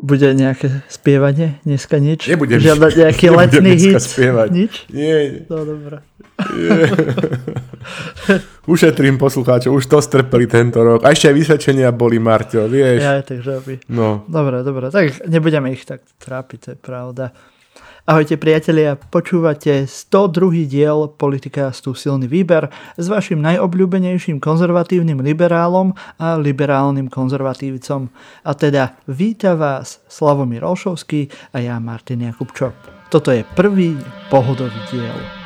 Bude nejaké spievanie? Dneska nič? Nebudem, Žiadať nejaký nebudem letný hit? spievať. Nič? Nie, No dobré. nie. Ušetrím poslucháčov, už to strpeli tento rok. A ešte aj vysvedčenia boli, Marťo, vieš. Ja, takže aby... No, Dobre, dobre, tak nebudeme ich tak trápiť, to je pravda. Ahojte priatelia, počúvate 102. diel Politikástu Silný výber s vašim najobľúbenejším konzervatívnym liberálom a liberálnym konzervatívcom. A teda víta vás Slavomír Olšovský a ja Martin Jakubčo. Toto je prvý pohodový diel.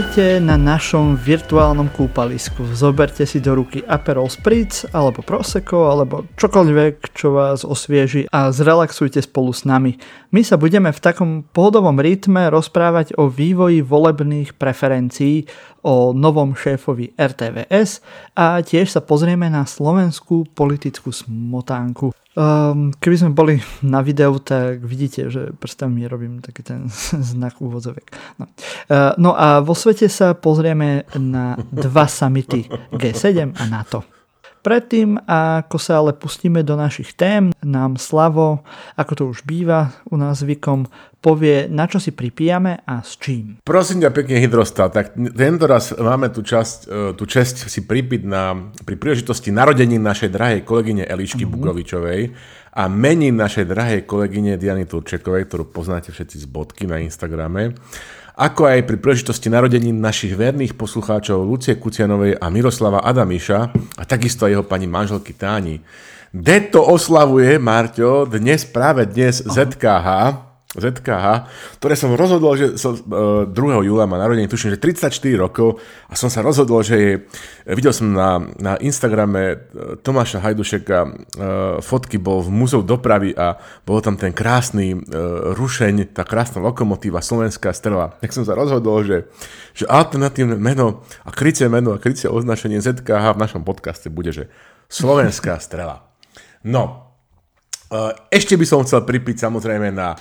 Vítajte na našom virtuálnom kúpalisku. Zoberte si do ruky Aperol Spritz, alebo Prosecco, alebo čokoľvek, čo vás osvieži a zrelaxujte spolu s nami. My sa budeme v takom pohodovom rytme rozprávať o vývoji volebných preferencií, o novom šéfovi RTVS a tiež sa pozrieme na slovenskú politickú smotánku. Um, keby sme boli na videu, tak vidíte, že prstami robím taký ten znak úvodzovek. No. Uh, no a vo svete sa pozrieme na dva samity G7 a NATO. Predtým, ako sa ale pustíme do našich tém, nám Slavo, ako to už býva u nás zvykom, povie, na čo si pripijame a s čím. prosím ťa pekne Hydrostat, tak tento raz máme tu, časť, e, tu čest si pripiť na, pri príležitosti narodení našej drahej kolegyne Elišky mm-hmm. Bukovičovej a mení našej drahej kolegyne Diany Turčekovej, ktorú poznáte všetci z bodky na Instagrame, ako aj pri príležitosti narodení našich verných poslucháčov Lucie Kucianovej a Miroslava Adamiša a takisto aj jeho pani manželky Táni. Deto oslavuje, Marťo, dnes, práve dnes ZKH, ZKH, ktoré som rozhodol, že som, uh, 2. júla má narodenie, tuším, že 34 rokov a som sa rozhodol, že je, videl som na, na Instagrame uh, Tomáša Hajdušeka uh, fotky, bol v múzeu dopravy a bol tam ten krásny uh, rušeň, tá krásna lokomotíva Slovenská strela. Tak som sa rozhodol, že, že alternatívne meno a krycie meno a krycie označenie ZKH v našom podcaste bude, že Slovenská strela. No, uh, ešte by som chcel pripiť samozrejme na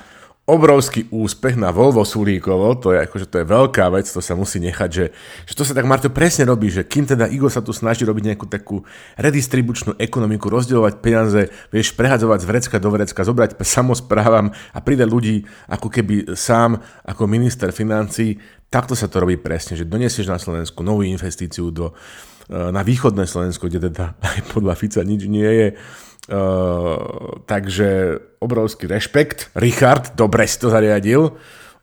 obrovský úspech na Volvo Sulíkovo, to je, akože to je veľká vec, to sa musí nechať, že, že to sa tak Marto presne robí, že kým teda Igor sa tu snaží robiť nejakú takú redistribučnú ekonomiku, rozdielovať peniaze, vieš, prehadzovať z vrecka do vrecka, zobrať samozprávam a pridať ľudí ako keby sám ako minister financí, takto sa to robí presne, že donesieš na Slovensku novú investíciu do, na východné Slovensko, kde teda aj podľa Fica nič nie je, Uh, takže obrovský rešpekt. Richard, dobre si to zariadil.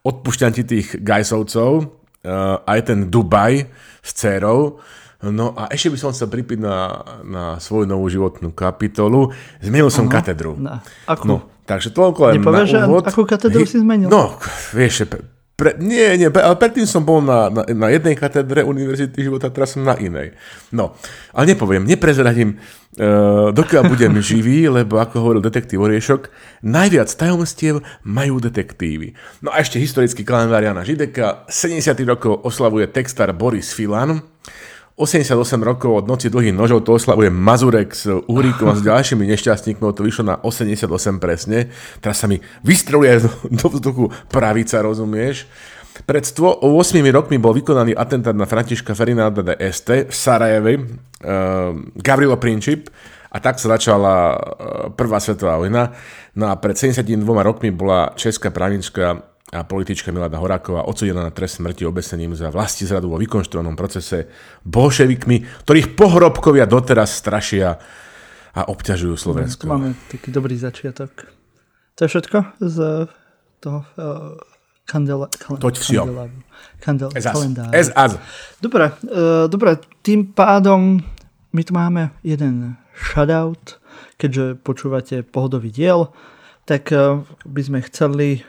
Odpúšťam ti tých gajsovcov, uh, aj ten Dubaj s dcerou. No a ešte by som chcel pripiť na, na svoju novú životnú kapitolu. Zmenil som uh-huh. katedru. Na, akú? No, takže toľko len Nepovieš, na úvod. akú katedru si zmenil? No, vieš, pre, nie, nie, ale predtým som bol na, na, na jednej katedre Univerzity života, teraz som na inej. No, ale nepoviem, neprezradím, uh, dokiaľ budem živý, lebo ako hovoril detektív Oriešok, najviac tajomstiev majú detektívy. No a ešte historický kalendár Jana Žideka, 70 rokov oslavuje textár Boris Filan, 88 rokov od noci dlhých nožov to oslavuje Mazurek s Uhríkom a s ďalšími nešťastníkmi, to vyšlo na 88 presne. Teraz sa mi vystreluje do vzduchu pravica, rozumieš? Pred 108 rokmi bol vykonaný atentát na Františka Ferdinanda de Este v Sarajeve, uh, Gavrilo Princip, a tak sa začala uh, Prvá svetová vojna. No a pred 72 rokmi bola česká právnička a politička Milada Horáková odsudená na trest smrti obesením za vlasti zradu vo vykonštruovanom procese bolševikmi, ktorých pohrobkovia doteraz strašia a obťažujú Slovensko. Máme taký dobrý začiatok. To je všetko z toho uh, kandela, kal, Toť vsio. kandel, Ez az. kalendára. Ez az. Dobre, uh, dobre, tým pádom my tu máme jeden shoutout, keďže počúvate pohodový diel, tak uh, by sme chceli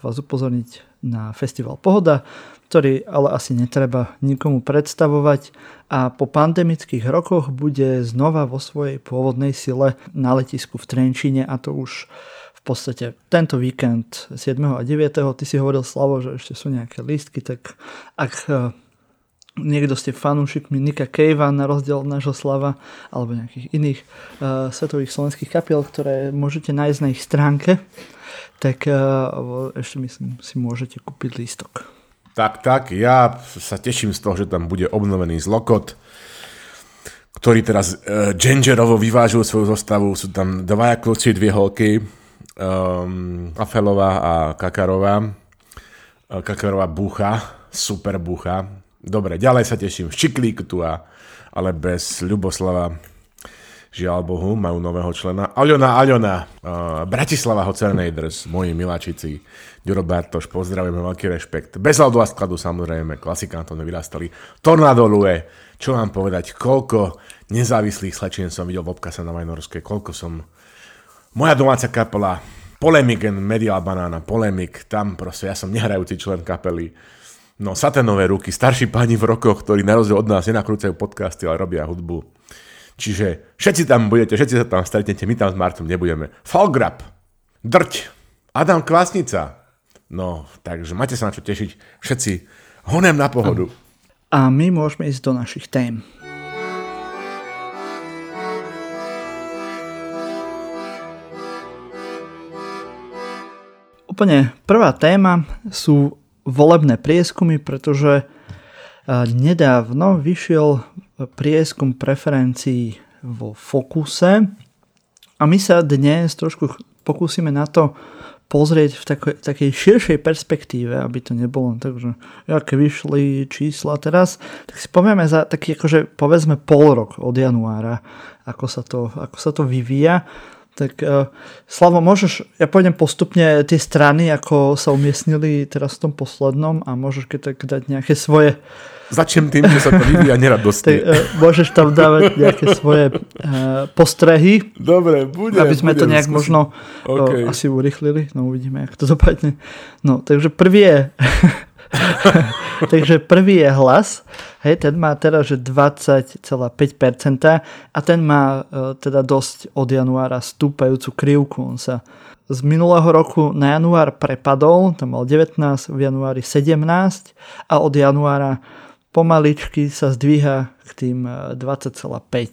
vás upozorniť na festival Pohoda, ktorý ale asi netreba nikomu predstavovať a po pandemických rokoch bude znova vo svojej pôvodnej sile na letisku v Trenčine a to už v podstate tento víkend 7. a 9. Ty si hovoril Slavo, že ešte sú nejaké lístky, tak ak e, niekto ste fanúšikmi Nika Cavea na rozdiel od nášho Slava alebo nejakých iných uh, svetových slovenských kapiel, ktoré môžete nájsť na ich stránke, tak uh, ešte myslím si môžete kúpiť lístok. Tak, tak, ja sa teším z toho, že tam bude obnovený zlokot, ktorý teraz uh, Gingerovo vyvážil svoju zostavu. Sú tam dva kluci, dve holky, um, Afelová a Kakarová. Uh, Kakarová búcha, super búcha. Dobre, ďalej sa teším. Štiklík tu a ale bez Ľuboslava žiaľ Bohu, majú nového člena. Aľona, Aľona, uh, Bratislava Hocernaders, moji miláčici, Ďuro Bartoš, pozdravujeme, veľký rešpekt. Bez ľadu a skladu samozrejme, klasikánto nevyrastali. Tornado Lue, čo vám povedať, koľko nezávislých slečien som videl v obkase na Vajnorskej, koľko som... Moja domáca kapela, Polemic and Medial Banana, Polemic, tam proste ja som nehrajúci člen kapely. No, saténové ruky, starší páni v rokoch, ktorí na rozdiel od nás nenakrúcajú podcasty, ale robia hudbu Čiže všetci tam budete, všetci sa tam stretnete, my tam s Martom nebudeme. Falgrab, drť, Adam Kvasnica. No, takže máte sa na čo tešiť. Všetci honem na pohodu. A my môžeme ísť do našich tém. Úplne prvá téma sú volebné prieskumy, pretože nedávno vyšiel prieskum preferencií vo Fokuse a my sa dnes trošku pokúsime na to pozrieť v takej, takej širšej perspektíve, aby to nebolo tak, že aké vyšli čísla teraz, tak si povieme za taký akože povedzme pol rok od januára, ako sa to, ako sa to vyvíja. Tak uh, Slavo, môžeš, ja pôjdem postupne tie strany, ako sa umiestnili teraz v tom poslednom a môžeš keď tak dať nejaké svoje Začnem tým, že sa to vyvíja neradostne. uh, môžeš tam dávať nejaké svoje uh, postrehy. Dobre, budem. Aby sme budem, to nejak skúsim. možno okay. uh, asi urychlili. No uvidíme, ako to dopadne. No, takže prvý je... takže prvý je hlas. Hej, ten má teda, že 20,5% a ten má uh, teda dosť od januára stúpajúcu krivku. On sa z minulého roku na január prepadol, tam mal 19, v januári 17 a od januára pomaličky sa zdvíha k tým 20,5. E,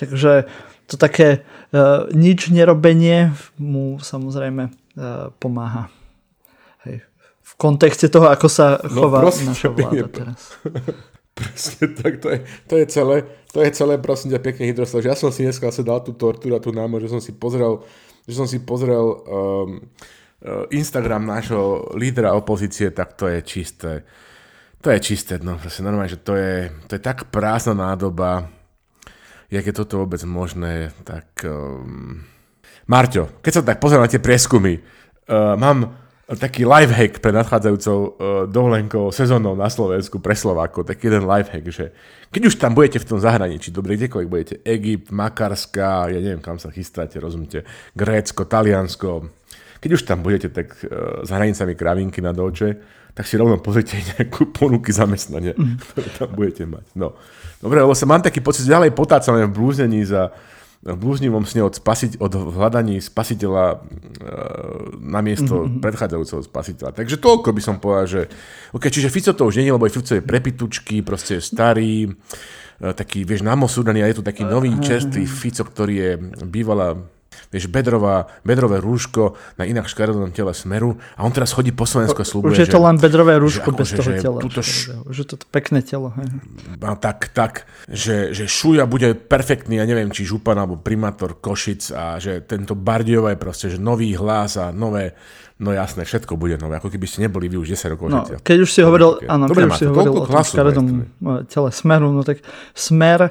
Takže to také uh, nič nerobenie mu samozrejme uh, pomáha. Hej. V kontexte toho, ako sa no, chová no, naša vláda teraz. Presne tak, to je, to je celé, to je celé, prosím ťa, pekne hydroslav. Ja som si dneska sa dal tú tortúru a tú námo, že som si pozrel, že som si pozrel um, Instagram nášho lídra opozície, tak to je čisté to je čisté, no proste normálne, že to je, to je tak prázdna nádoba, jak je toto vôbec možné, tak... Um... Marťo, keď sa tak pozerám na tie prieskumy, uh, mám taký lifehack pre nadchádzajúcou uh, dovolenkou sezónou na Slovensku pre Slovákov, taký jeden lifehack, že keď už tam budete v tom zahraničí, dobre, kdekoľvek budete, Egypt, Makarska, ja neviem, kam sa chystáte, rozumíte, Grécko, Taliansko, keď už tam budete, tak uh, s hranicami kravinky na Dolče, tak si rovno pozrite nejakú ponuky zamestnania, mm. ktoré tam budete mať. No. Dobre, lebo sa mám taký pocit, že ďalej potácame v blúznení za blúznivom sne od, spasiť, od hľadaní spasiteľa e, na miesto mm-hmm. predchádzajúceho spasiteľa. Takže toľko by som povedal, že okay, čiže Fico to už nie je, lebo Fico je prepitučky, proste je starý, e, taký, vieš, namosúdaný a je tu taký nový čerstvý Fico, ktorý je bývalá vieš, bedrová, bedrové rúško na inak škaredom tele smeru a on teraz chodí po Slovensku a slúbuje, Už je to len bedrové rúško že, bez že, toho že tela. Tuto š... Už je to pekné telo. Hej. A tak, tak, že, že Šuja bude perfektný, ja neviem, či župan alebo primátor Košic a že tento Bardiova je proste, že nový hlas a nové, No jasné, všetko bude nové, ako keby ste neboli vy už 10 rokov. No, keď už si hovoril, áno, keď už si hovoril o tom škaredom tele Smeru, no tak Smer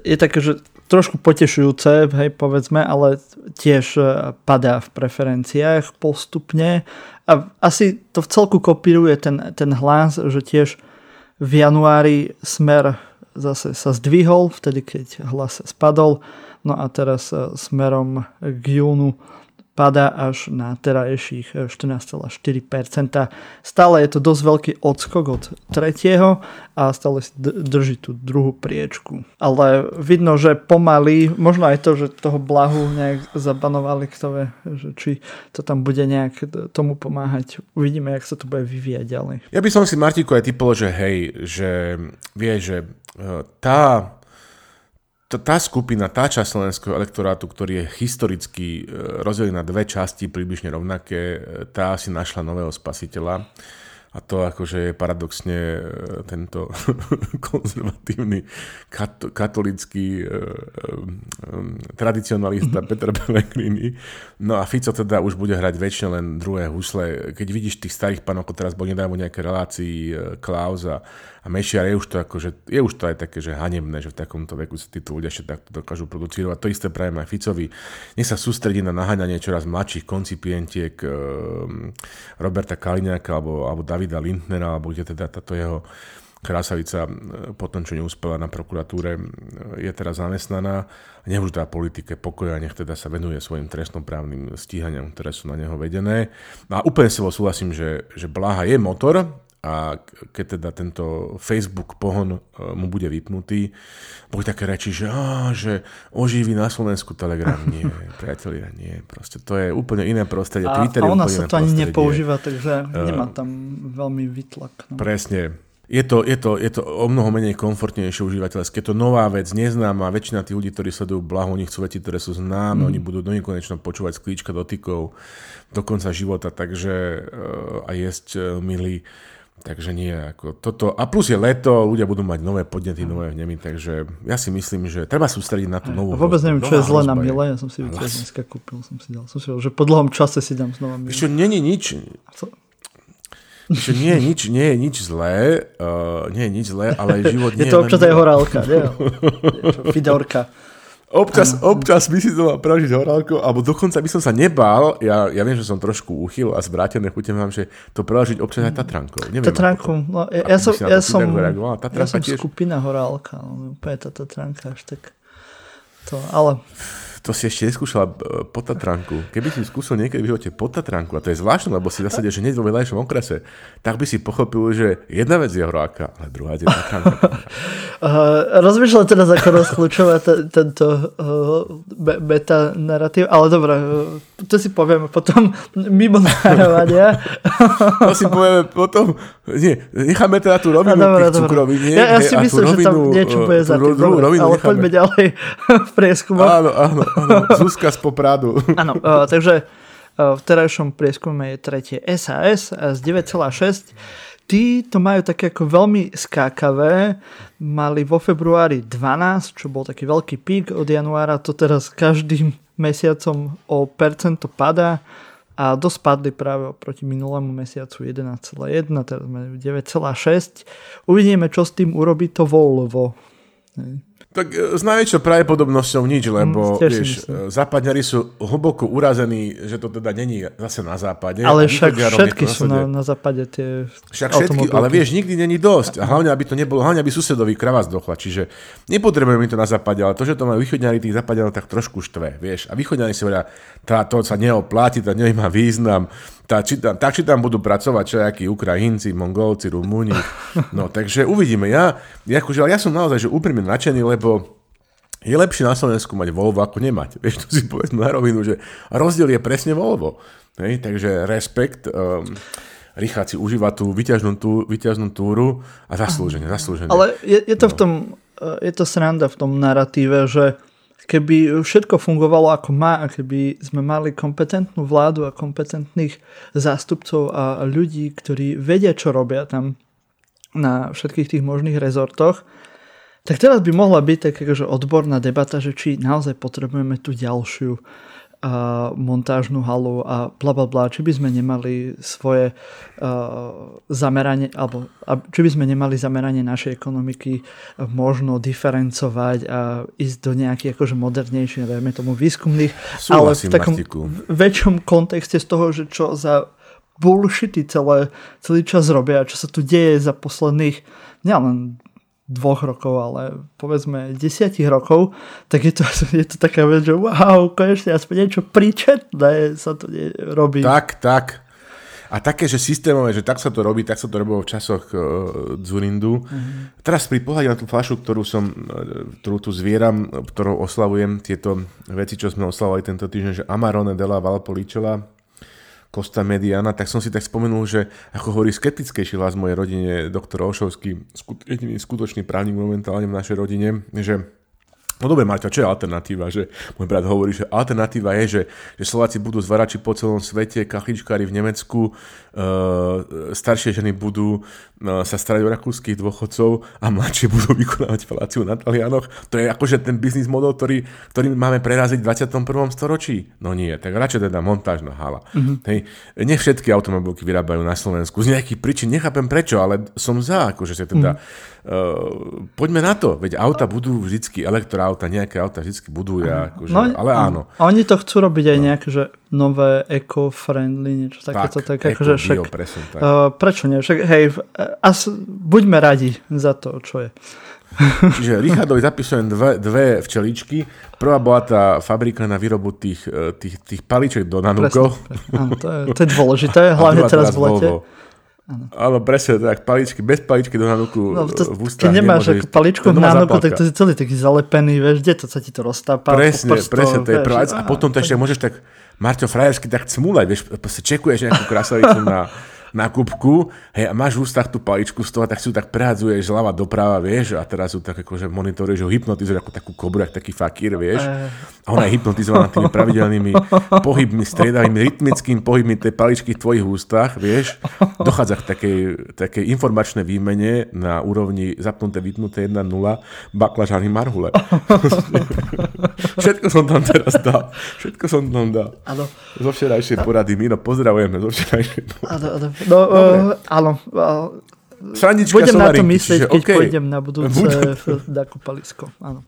je také, že trošku potešujúce, hej, povedzme, ale tiež e, padá v preferenciách postupne. A asi to v celku kopíruje ten, ten hlas, že tiež v januári smer zase sa zdvihol, vtedy keď hlas spadol, no a teraz e, smerom k júnu padá až na terajších 14,4%. Stále je to dosť veľký odskok od tretieho a stále si drží tú druhú priečku. Ale vidno, že pomaly, možno aj to, že toho blahu nejak zabanovali, kto vie, že či to tam bude nejak tomu pomáhať. Uvidíme, jak sa to bude vyvíjať ďalej. Ja by som si Martiku aj typol, že hej, že vie, že e, tá tá skupina, tá časť slovenského elektorátu, ktorý je historicky e, rozdelený na dve časti približne rovnaké, e, tá si našla nového spasiteľa. A to akože je paradoxne e, tento konzervatívny kat- katolický tradicionalista mm-hmm. Peter Pellegrini. No a Fico teda už bude hrať väčšine len druhé husle. Keď vidíš tých starých panov, teraz bol nedávno nejaké relácii Klaus a, a Mešiar, je už to akože, je už to aj také, že hanebné, že v takomto veku sa títo ľudia ešte takto dokážu producírovať. To isté prajem aj Ficovi. Nech sa sústredí na naháňanie čoraz mladších koncipientiek uh, Roberta Kaliňáka alebo, alebo Davida Lindnera, alebo kde teda táto jeho krásavica e, po tom, čo neúspela na prokuratúre, e, je teraz zamestnaná. Nech už dá politike pokoja, nech teda sa venuje svojim trestnoprávnym stíhaniam, ktoré sú na neho vedené. A úplne s súhlasím, že, že Blaha je motor, a keď teda tento Facebook pohon e, mu bude vypnutý, boli také reči, že, á, že oživí na Slovensku Telegram. Nie, priatelia, nie. Proste to je úplne iné prostredie. A, Twitter a ona sa to ani nepoužíva, takže nemá tam veľmi vytlak. No. Presne. Je to, je, to, je to o mnoho menej komfortnejšie užívateľské. Je to nová vec, neznáma. Väčšina tých ľudí, ktorí sledujú blaho, oni chcú veci, ktoré sú známe. Mm. Oni budú do nekonečno počúvať sklíčka dotykov do konca života. Takže uh, a jesť uh, milí Takže nie, ako toto. A plus je leto, ľudia budú mať nové podnety, nové vnemy, takže ja si myslím, že treba sústrediť na tú novú. A vôbec neviem, čo je zle na Mile, ja som si ju dneska kúpil, som si dal. Som si dal, že po dlhom čase si dám znova Mile. Ešte není nič. Ešte nie je nič, nie je nič zlé, uh, nie je nič zlé, ale život nie je to občas aj horálka, nie? Fidorka. Občas, občas by si to mal prežiť horálko, alebo dokonca by som sa nebál, ja, ja viem, že som trošku uchyl a zvrátené chute mám, že to prežiť občas aj Tatrankou. Neviem, Tatranku, no, ja, ja som, ja som, ja som tiež... skupina horálka, no, úplne tá Tatranka až tak to, ale to si ešte neskúšala e, po Tatranku. Keby si skúsil niekedy v živote po Tatranku, a to je zvláštne, lebo si zasade, že nie vo vedľajšom okrese, tak by si pochopil, že jedna vec je horáka, ale druhá je Tatranka. uh, rozmýšľam teraz, ako rozklúčovať t- tento uh, be- beta narratív, ale dobre, uh, to si povieme potom mimo nahrávania. to si povieme potom, nie, necháme teda tú rovinu dobre, tých cukrovín. Ja, ja si myslím, že tam niečo bude za tým. Dobre, ale poďme ďalej v prieskumu. Áno, áno, Zuzka z Popradu. Áno, uh, takže uh, v terajšom prieskume je tretie SAS z 9,6. Tí to majú také ako veľmi skákavé. Mali vo februári 12, čo bol taký veľký pík od januára. To teraz každým mesiacom o percento padá a dosť padli práve oproti minulému mesiacu 11,1, teraz máme 9,6. Uvidíme, čo s tým urobí to Volvo. Tak e, s najväčšou pravdepodobnosťou nič, lebo mm, vieš, e, západňari sú hlboko urazení, že to teda není zase na západe. Ale však všetky sú na, na západe tie Však všetky, ale vieš, nikdy není dosť. A hlavne, aby to nebolo, hlavne, aby susedový krava zdochla. Čiže nepotrebujeme to na západe, ale to, že to majú východňari tých západňarov, tak trošku štve. Vieš. A východňari si hovoria, to sa neopláti, to nemá význam tá, či tam, tak či tam budú pracovať všajakí Ukrajinci, Mongolci, Rumúni. No takže uvidíme. Ja, ja, akože, ja som naozaj že úprimne nadšený, lebo je lepšie na Slovensku mať Volvo ako nemať. Vieš, to si povedzme na rovinu, že rozdiel je presne Volvo. Hej, takže respekt. Um, Richard si užíva tú vyťažnú, tú vyťažnú túru a zaslúženie, zaslúženie. Ale je, je to no. v tom, eh, je to sranda v tom narratíve, že keby všetko fungovalo ako má a keby sme mali kompetentnú vládu a kompetentných zástupcov a ľudí, ktorí vedia, čo robia tam na všetkých tých možných rezortoch, tak teraz by mohla byť taká odborná debata, že či naozaj potrebujeme tú ďalšiu a montážnu halu a bla bla bla, či by sme nemali svoje uh, zameranie, alebo a, či by sme nemali zameranie našej ekonomiky možno diferencovať a ísť do nejakých akože modernejších, dajme tomu výskumných, Súhlasím, ale v takom Martiku. väčšom kontexte z toho, že čo za bullshity celé, celý čas robia, čo sa tu deje za posledných nielen dvoch rokov, ale povedzme desiatich rokov, tak je to, je to taká vec, že wow, konečne aspoň niečo príčetné sa to robí. Tak, tak. A také, že systémové, že tak sa to robí, tak sa to robilo v časoch uh, Zurindu. Mm-hmm. Teraz pri pohľade na tú flašu, ktorú som, ktorú tu zvieram, ktorou oslavujem tieto veci, čo sme oslavovali tento týždeň, že Amarone della Valpolicella, Costa Mediana, tak som si tak spomenul, že ako hovorí skeptickejší hlas mojej rodine, doktor Olšovský, jediný skutočný právnik momentálne v našej rodine, že No dobre, Marťa, čo je alternatíva? Že môj brat hovorí, že alternatíva je, že, že Slováci budú zvarači po celom svete, kachličkári v Nemecku, uh, staršie ženy budú uh, sa starať o rakúskych dôchodcov a mladšie budú vykonávať faláciu na Talianoch. To je akože ten biznis model, ktorý, ktorý máme preraziť v 21. storočí. No nie, tak radšej teda montážna hala. Mm-hmm. Hej, ne všetky automobilky vyrábajú na Slovensku. Z nejakých príčin nechápem prečo, ale som za, akože sa teda mm-hmm Uh, poďme na to, veď auta budú vždycky, elektroauta, nejaké auta vždycky budú, ja, akože, no, ale áno. A oni to chcú robiť aj no. nejaké, že nové eco-friendly, niečo takéto. Tak, tak, akože však, presne, tak. Uh, prečo nie? Však, hej, as, buďme radi za to, čo je. Čiže Richardovi zapisujem dve, dve včeličky. Prvá bola tá fabrika na výrobu tých, e, tých, tých paliček do nanúkov. Áno, to je, to je dôležité, hlavne teraz v lete. Volvo. Áno, presne, tak paličky, bez paličky do nanuku no, to, v ústach. Keď nemáš ako paličku v nanuku, tak to je celý taký zalepený, vieš, kde to sa ti to roztápa. Presne, prsto, presne, to je prvá A potom to ešte môžeš tak, Marťo, frajersky tak cmúľať, vieš, čekuješ nejakú krasavicu na na kubku, hej, a máš v ústach tú paličku z toho, tak si ju tak prehadzuješ zľava doprava, vieš, a teraz ju tak akože monitoruješ, ho hypnotizuješ ako takú kobru, ako taký fakír, vieš. A ona je hypnotizovaná tými pravidelnými pohybmi, striedavými, rytmickými pohybmi tej paličky v tvojich ústach, vieš. Dochádza k takej, takej informačnej výmene na úrovni zapnuté, vypnuté 1.0 baklažány marhule. Všetko som tam teraz dal. Všetko som tam dal. Ano. Zo včerajšej porady. Mino, pozdravujeme zo včerajšej porady. No, uh, áno. Uh, Srandička budem na to myslieť, keď okay. pôjdem na budúce na kúpalisko. Áno.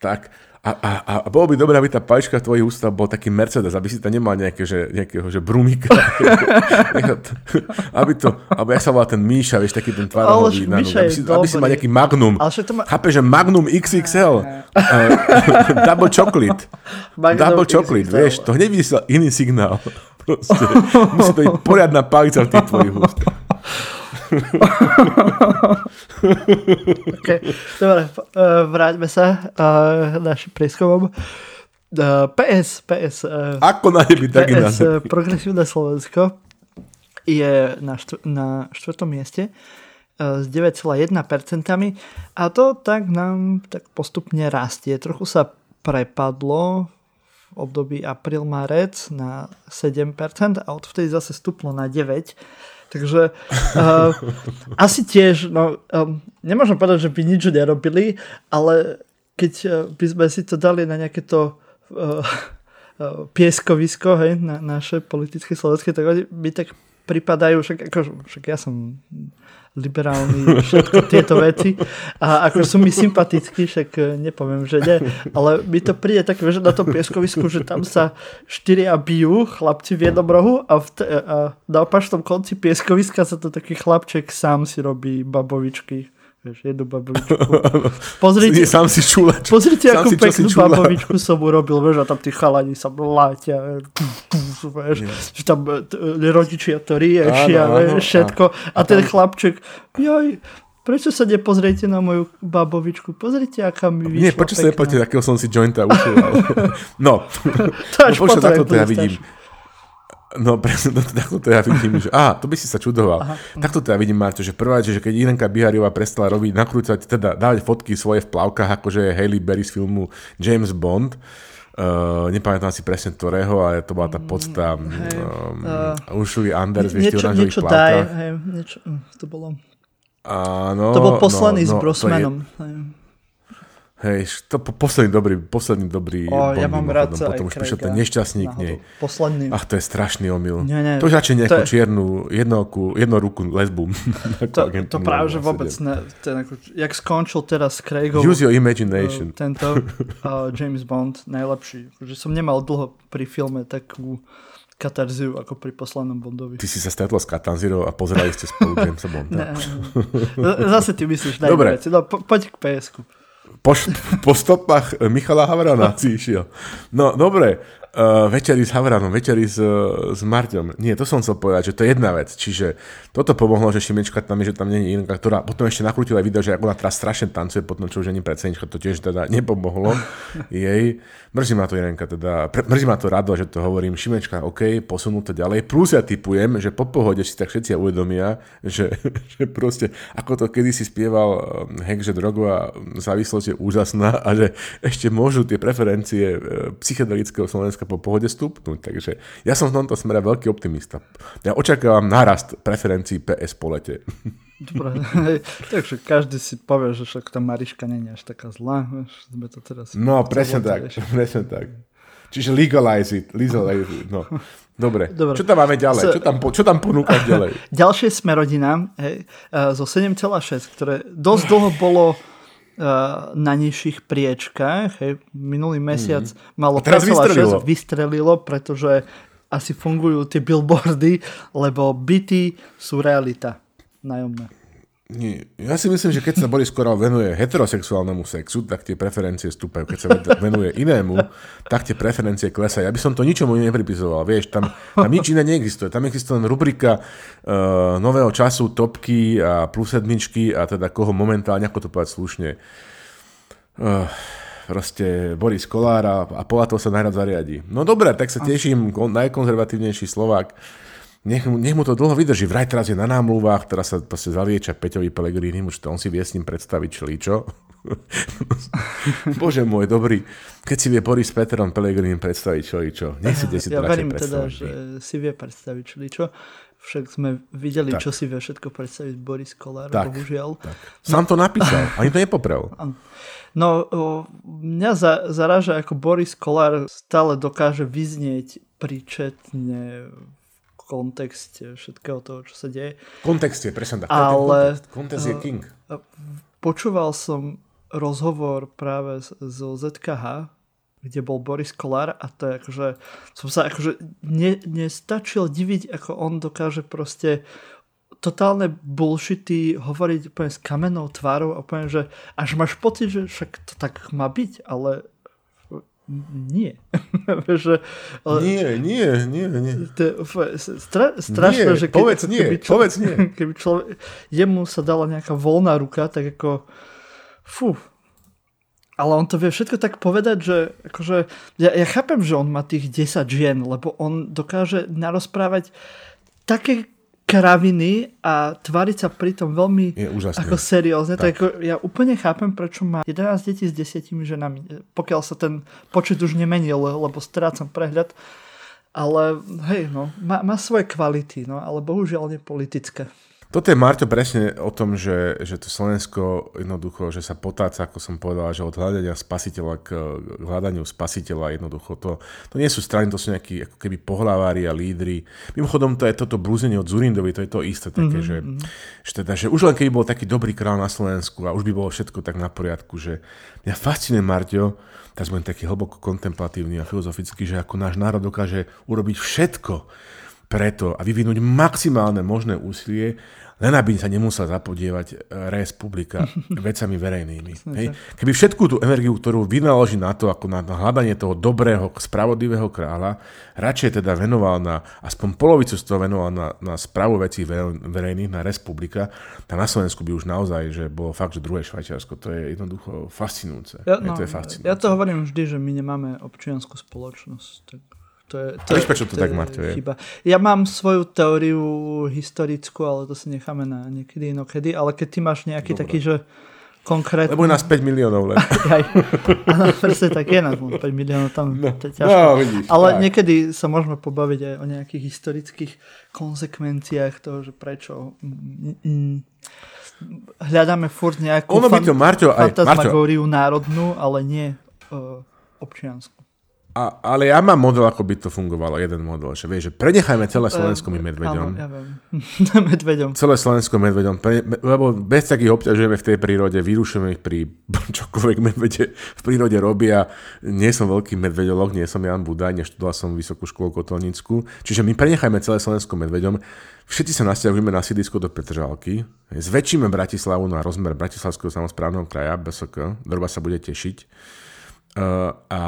Tak. A, a, a bolo by dobré, aby tá palička tvojich ústav bol taký Mercedes, aby si tam nemal nejaké, že, nejakého že brumika. aby to, aby ja sa volá ten Míša, vieš, taký ten tvarohový. Aby, si, aby si mal nejaký Magnum. Ma... Chápe, že Magnum XXL. uh, double chocolate. Magnum double chocolate, XXL. vieš, to hneď iný signál. Proste. Musí to byť poriadna palica v tých tvojich ústach. okay. Dobre, uh, vráťme sa uh, našim prieskumom. Uh, PS, PS. Ako na nebi, tak PS, uh, Progresívne Slovensko je na, štv- na štvrtom mieste s 9,1% a to tak nám tak postupne rastie. Trochu sa prepadlo období apríl-marec na 7% a odvtedy zase stuplo na 9%. Takže uh, asi tiež, no, um, nemôžem povedať, že by nič nerobili, ale keď uh, by sme si to dali na nejaké to uh, uh, pieskovisko, hej, na naše politické slovenské, tak oni mi tak pripadajú, však, ako, však ja som liberálny, všetko tieto veci. A ako sú mi sympatickí, však e, nepoviem, že nie, ale mi to príde také, že na tom pieskovisku, že tam sa štyria bijú chlapci v jednom rohu a, v t- a na opačnom konci pieskoviska sa to taký chlapček sám si robí babovičky Vieš, jednu babovičku. Pozrite, sám si čulač. Pozrite, sám akú si, peknú babovičku som urobil, vieš, a tam tí chalani sa mláťa, vieš, že tam e, e, rodičia to riešia, všetko. A, a ten tam... chlapček, joj, Prečo sa nepozriete na moju babovičku? Pozrite, aká mi vyšla Nie, prečo sa nepozriete, akého som si jointa ušil. no, to až no, potom, to ja vidím. No presne, to, takto to ja vidím, že á, to by si sa čudoval. Aha. Takto to ja vidím, Marto, že prvá, že keď Irenka Bihariová prestala robiť, nakrúcať, teda dávať fotky svoje v plavkách, akože je Hailey Berry z filmu James Bond, Uh, nepamätám si presne ktorého, ale to bola tá podsta um, hey, uh, Ursula Anders, vieš, niečo, niečo daj, hej, niečo, hm, to bolo. Áno, to bol poslaný no, s no, Brosmanom. Je, Hej, to po, posledný dobrý, posledný dobrý o, ja mám rád sa potom už prišiel ten nešťastník nej. Posledný. Ach, to je strašný omyl. Nie, nie, to už radšej nejakú je... čiernu, jednoku, jednoruku lesbu. to, to práve, že vôbec ne, ten, ako, jak skončil teraz Craigov. Use your imagination. Uh, tento uh, James Bond, najlepší. Že som nemal dlho pri filme takú katarziu ako pri poslednom Bondovi. Ty si sa stretol s Katanzirou a pozerali ste spolu Jamesa Bonda. Zase ty myslíš na Dobre. veci. No, po, poď k PSku. Po, po stopách Michala Havrana si išiel. No, dobre. Uh, večeri s Havranom, večeri s, s Marťom. Nie, to som chcel povedať, že to je jedna vec. Čiže toto pomohlo, že Šimečka tam je, že tam nie je Inka, ktorá potom ešte nakrútila video, že ako ona teraz strašne tancuje, potom čo už ani predsednička, to tiež teda nepomohlo jej. Mrzí ma to Irenka, teda, pre, mrzí ma to rado, že to hovorím. Šimečka, OK, posunú to ďalej. Plus ja typujem, že po pohode si tak všetci uvedomia, že, že proste, ako to kedysi spieval Hek, že drogová závislosť je úžasná a že ešte môžu tie preferencie uh, psychedelického Slovenska po pohode stúpnuť. Takže ja som v tomto smere veľký optimista. Ja očakávam nárast preferencií PS po lete. Dobre, takže každý si povie, že však tá Mariška je až taká zlá. Vieš, sme to teraz no, presne tak, presne tak. Čiže legalize it, legalize it, no. Dobre. Dobre. Čo tam máme ďalej? Čo tam, čo tam ponúkaš ďalej? Ďalšie sme rodina hej, zo 7,6, ktoré dosť dlho bolo na nižších priečkách. Hej. Minulý mesiac mm. malo 5,6, vystrelilo, pretože asi fungujú tie billboardy, lebo byty sú realita nájomné. Nie. Ja si myslím, že keď sa Boris Koral venuje heterosexuálnemu sexu, tak tie preferencie stúpajú. Keď sa venuje inému, tak tie preferencie klesajú. Ja by som to ničomu nepripisoval. Vieš, tam, tam nič iné neexistuje. Tam existuje len rubrika uh, nového času, topky a plus sedmičky a teda koho momentálne, ako to povedať slušne, uh, proste Boris Kolár a, a podľa toho sa najrad zariadí. No dobre, tak sa teším, najkonzervatívnejší Slovák nech, nech mu to dlho vydrží. Vraj teraz je na námluvách, teraz sa proste zalieča Peťovi Pelegrini, už to on si vie s ním predstaviť čličo. Bože môj, dobrý. Keď si vie Boris Petron Pelegrini predstaviť čličo, nech si Ja verím teda, že si vie predstaviť čličo. Však sme videli, tak. čo si vie všetko predstaviť Boris Kolár, tak, bohužiaľ. Tak. Sám to napísal, ani to nepoprel. No, mňa za, zaráža, ako Boris Kolár stále dokáže vyznieť príčetne kontexte všetkého toho, čo sa deje. Kontext je, presne tak. Ale kontext je eh, king. Počúval som rozhovor práve zo ZKH, kde bol Boris Kolár a to je akože, som sa akože ne, nestačil diviť, ako on dokáže proste totálne bullshity hovoriť úplne s kamennou tvárou a úplne, že až máš pocit, že však to tak má byť, ale nie. že, ale, nie, nie, nie, nie. To stra, strašné, nie, že keby, povedz nie, keby, povedz nie. keby človek, jemu sa dala nejaká voľná ruka, tak ako fú. Ale on to vie všetko tak povedať, že akože, ja, ja chápem, že on má tých 10 žien, lebo on dokáže narozprávať také kraviny a tváriť sa pritom veľmi je ako seriózne. Tak. tak ako, ja úplne chápem, prečo má 11 detí s 10 ženami. Pokiaľ sa ten počet už nemenil, lebo strácam prehľad. Ale hej, no, má, má svoje kvality, no, ale bohužiaľ nie politické. Toto je, Marto, presne o tom, že, že to Slovensko jednoducho, že sa potáca, ako som povedal, že od hľadania spasiteľa k hľadaniu spasiteľa jednoducho. To, to nie sú strany, to sú nejakí ako keby pohlavári a lídry. Mimochodom, to je toto blúzenie od Zurindovi, to je to isté také, mm-hmm. že, že, teda, že už len keby bol taký dobrý král na Slovensku a už by bolo všetko tak na poriadku, že mňa fascinuje, Marťo, teraz budem taký hlboko kontemplatívny a filozofický, že ako náš národ dokáže urobiť všetko, preto a vyvinúť maximálne možné úsilie, len aby sa nemusela zapodievať e, res publika vecami verejnými. Hej. Keby všetku tú energiu, ktorú vynaloží na to, ako na, hľadanie toho dobrého, spravodlivého kráľa, radšej teda venoval na, aspoň polovicu z toho venoval na, na správu vecí verejných, na res publika, tak na Slovensku by už naozaj, že bolo fakt, že druhé Švajčiarsko, to je jednoducho fascinujúce. Ja, no, je to je fascinujúce. ja to hovorím vždy, že my nemáme občianskú spoločnosť. Tak to je, to Víš, prečo to, to tak, Marto, je? Chyba. Ja mám svoju teóriu historickú, ale to si necháme na niekedy inokedy, ale keď ty máš nejaký Dobre. taký, že konkrétny... Lebo je nás 5 miliónov len. Áno, presne tak je nás 5 miliónov, tam no, to je ťažko. No, vidíš, ale tak. niekedy sa môžeme pobaviť aj o nejakých historických konsekvenciách toho, že prečo mm, hľadáme furt nejakú ono by to, Marťo, aj, fantasmagóriu národnú, ale nie uh, občiansku. A, ale ja mám model, ako by to fungovalo, jeden model, že vieš, že prenechajme celé Slovensko my medveďom. Áno, ja viem. medveďom. Celé Slovensko medveďom, pre, lebo bez takých obťažujeme v tej prírode, vyrušujeme ich pri čokoľvek medvede v prírode robia. Nie som veľký medveďolog, nie som Jan Budaj, neštudoval som vysokú školu kotolnickú, čiže my prenechajme celé Slovensko medveďom. Všetci sa nasťahujeme na sídlisko do Petržalky, zväčšíme Bratislavu na rozmer Bratislavského samozprávneho kraja, BSK, Droba sa bude tešiť. Uh, a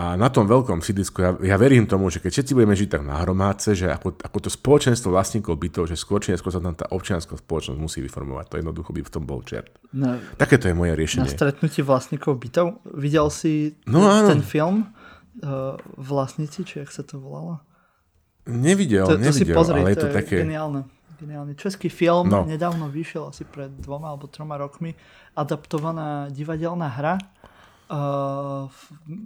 a na tom veľkom sídlisku, ja, ja verím tomu, že keď všetci budeme žiť tak na hromádce, že ako, ako to spoločenstvo vlastníkov bytov, že skôr či neskôr sa tam tá občianská spoločnosť musí vyformovať. To jednoducho by v tom bol čert. Na, Takéto je moje riešenie. Na stretnutí vlastníkov bytov videl si no, ten, ten film uh, Vlastníci, či jak sa to volalo? Nevidel, to, to nevidel, si pozri, ale je to, to je také... geniálne. Geniálny český film, no. nedávno vyšiel asi pred dvoma alebo troma rokmi, adaptovaná divadelná hra Uh,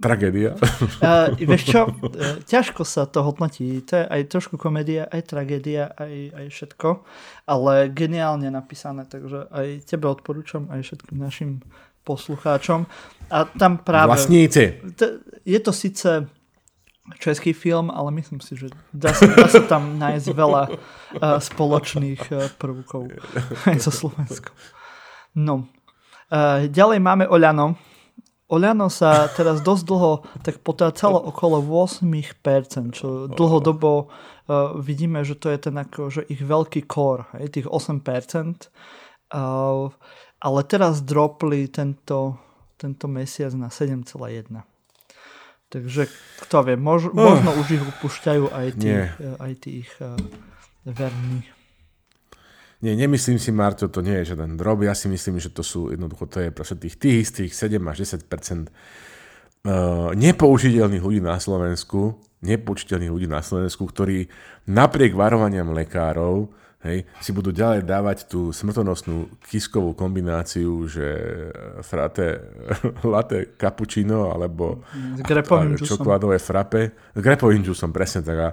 Tragédia. Uh, vieš čo, uh, ťažko sa to hodnotí. To je aj trošku komédia, aj tragédia, aj, aj všetko, ale geniálne napísané, takže aj tebe odporúčam, aj všetkým našim poslucháčom. A tam práve... Vlastníci. T- je to síce český film, ale myslím si, že dá sa, dá sa tam nájsť veľa uh, spoločných uh, prvkov aj so Slovenskom. No. Uh, ďalej máme Oľano, Oľano sa teraz dosť dlho tak potácalo okolo 8%, čo dlhodobo uh, vidíme, že to je ten ako, že ich veľký core, hej, tých 8%. Uh, ale teraz dropli tento, tento mesiac na 7,1%. Takže kto vie, mož, možno uh, už ich upúšťajú aj tí, uh, aj tí ich uh, verní. Nie, nemyslím si, Marto, to nie je žiaden drob. Ja si myslím, že to sú jednoducho, to je proste tých, tých istých 7 až 10 uh, nepoužiteľných ľudí na Slovensku, nepoužiteľných ľudí na Slovensku, ktorí napriek varovaniam lekárov hej, si budú ďalej dávať tú smrtonosnú kiskovú kombináciu, že frate latte cappuccino alebo čokoládové frappe. S grepovým džusom, presne tak. A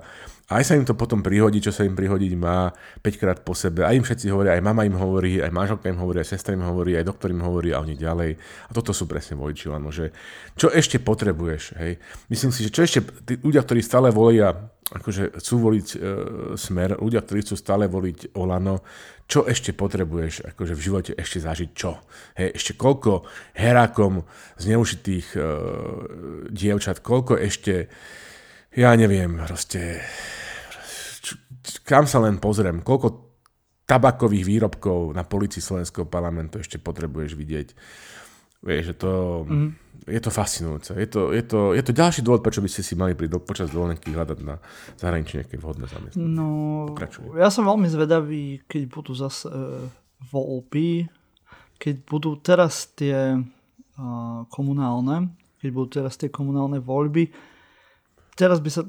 aj sa im to potom prihodí, čo sa im prihodiť má 5 krát po sebe. Aj im všetci hovoria, aj mama im hovorí, aj manželka im hovorí, aj sestra im hovorí, aj doktor im hovorí a oni ďalej. A toto sú presne voliči Lano, že čo ešte potrebuješ, hej? Myslím si, že čo ešte, tí ľudia, ktorí stále volia, akože chcú voliť e, smer, ľudia, ktorí chcú stále voliť Olano, čo ešte potrebuješ akože v živote ešte zažiť čo? Hej, ešte koľko herákom zneužitých e, dievčat, koľko ešte ja neviem, proste, kam sa len pozriem, koľko tabakových výrobkov na policii Slovenského parlamentu ešte potrebuješ vidieť. Vieš, že to, mm. je to fascinujúce. Je to, je, to, je to ďalší dôvod, prečo by ste si mali pri, počas dovolenky hľadať na zahraničí nejaké vhodné zamestnanie. No, Pokračujem. ja som veľmi zvedavý, keď budú zase uh, voľby, keď budú teraz tie uh, komunálne, keď budú teraz tie komunálne voľby, teraz by sa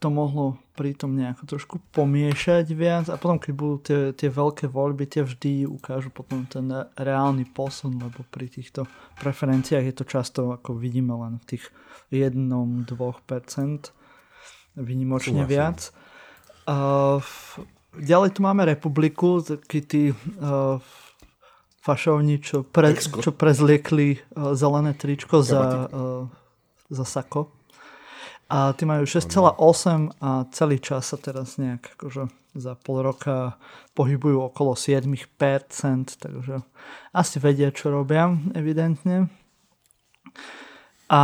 to mohlo pritom nejako trošku pomiešať viac a potom keď budú tie, tie veľké voľby, tie vždy ukážu potom ten reálny posun, lebo pri týchto preferenciách je to často, ako vidíme, len v tých 1-2% vynimočne viac. Uh, ďalej tu máme republiku, taký tí uh, fašovní, čo, pre, čo prezliekli uh, zelené tričko za, uh, za sako a tí majú 6,8 a celý čas sa teraz nejak akože za pol roka pohybujú okolo 7%, takže asi vedia, čo robia, evidentne. A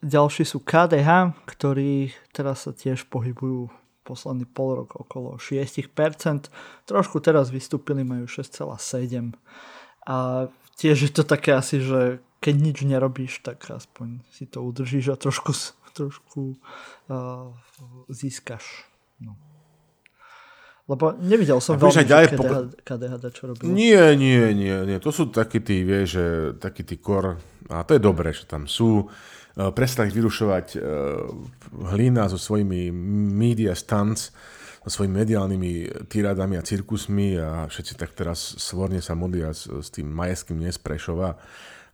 ďalší sú KDH, ktorí teraz sa tiež pohybujú posledný pol rok okolo 6%. Trošku teraz vystúpili, majú 6,7%. A tiež je to také asi, že keď nič nerobíš, tak aspoň si to udržíš a trošku trošku uh, získaš. No. Lebo nevidel som veľmi, ďalej KDH, po... KDHD čo robilo. Nie, nie, nie, nie. To sú takí tí, vieš, že takí tí kor, a to je dobré, že tam sú. Uh, prestať vyrušovať uh, hlina so svojimi media stunts, so svojimi mediálnymi tirádami a cirkusmi a všetci tak teraz svorne sa modlia s, s tým majeským Nesprešova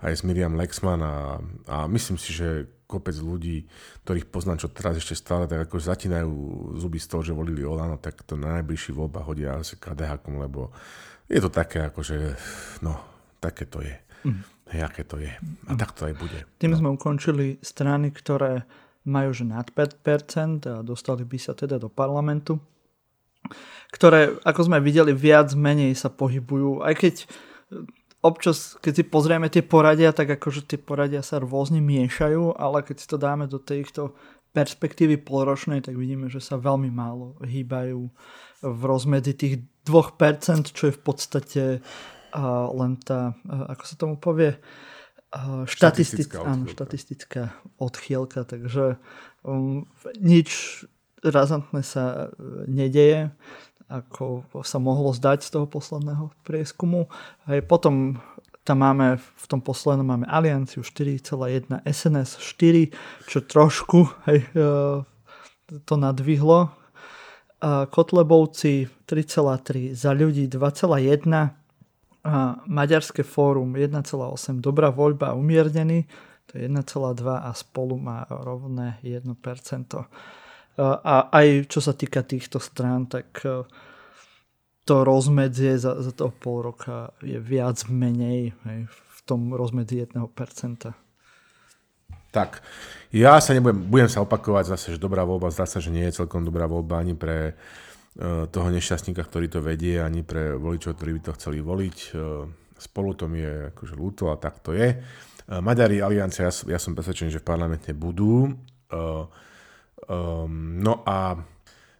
aj s Miriam Lexman a, a myslím si, že kopec ľudí, ktorých poznám, čo teraz ešte stále tak ako zatínajú zuby z toho, že volili Olano, tak to na najbližší voľba hodia asi KDH, lebo je to také ako, že no, také to je. Mm. Hej, aké to je. A mm. tak to aj bude. Tým no. sme ukončili strany, ktoré majú že nad 5% a dostali by sa teda do parlamentu, ktoré, ako sme videli, viac menej sa pohybujú, aj keď občas, keď si pozrieme tie poradia, tak akože tie poradia sa rôzne miešajú, ale keď si to dáme do týchto perspektívy polročnej, tak vidíme, že sa veľmi málo hýbajú v rozmedzi tých 2%, čo je v podstate uh, len tá, uh, ako sa tomu povie, uh, štatistická, áno, štatistická odchýlka, takže um, nič razantné sa nedeje, ako sa mohlo zdať z toho posledného prieskumu. Aj potom tam máme, v tom poslednom máme Alianciu 4,1, SNS 4, čo trošku hej, e, to nadvihlo. A Kotlebovci 3,3, za ľudí 2,1, a Maďarské fórum 1,8, dobrá voľba umiernený, to je 1,2 a spolu má rovné 1%. A aj čo sa týka týchto strán, tak e, to rozmedzie za, za toho pol roka je viac menej hej, v tom rozmedzi 1%. Tak, ja sa nebudem, budem sa opakovať zase, že dobrá voľba, zdá sa, že nie je celkom dobrá voľba ani pre uh, toho nešťastníka, ktorý to vedie, ani pre voličov, ktorí by to chceli voliť. Uh, spolu to mi je akože ľúto a tak to je. Maďari, Aliancia, ja, ja som presvedčený, že v parlamente budú. Um, no a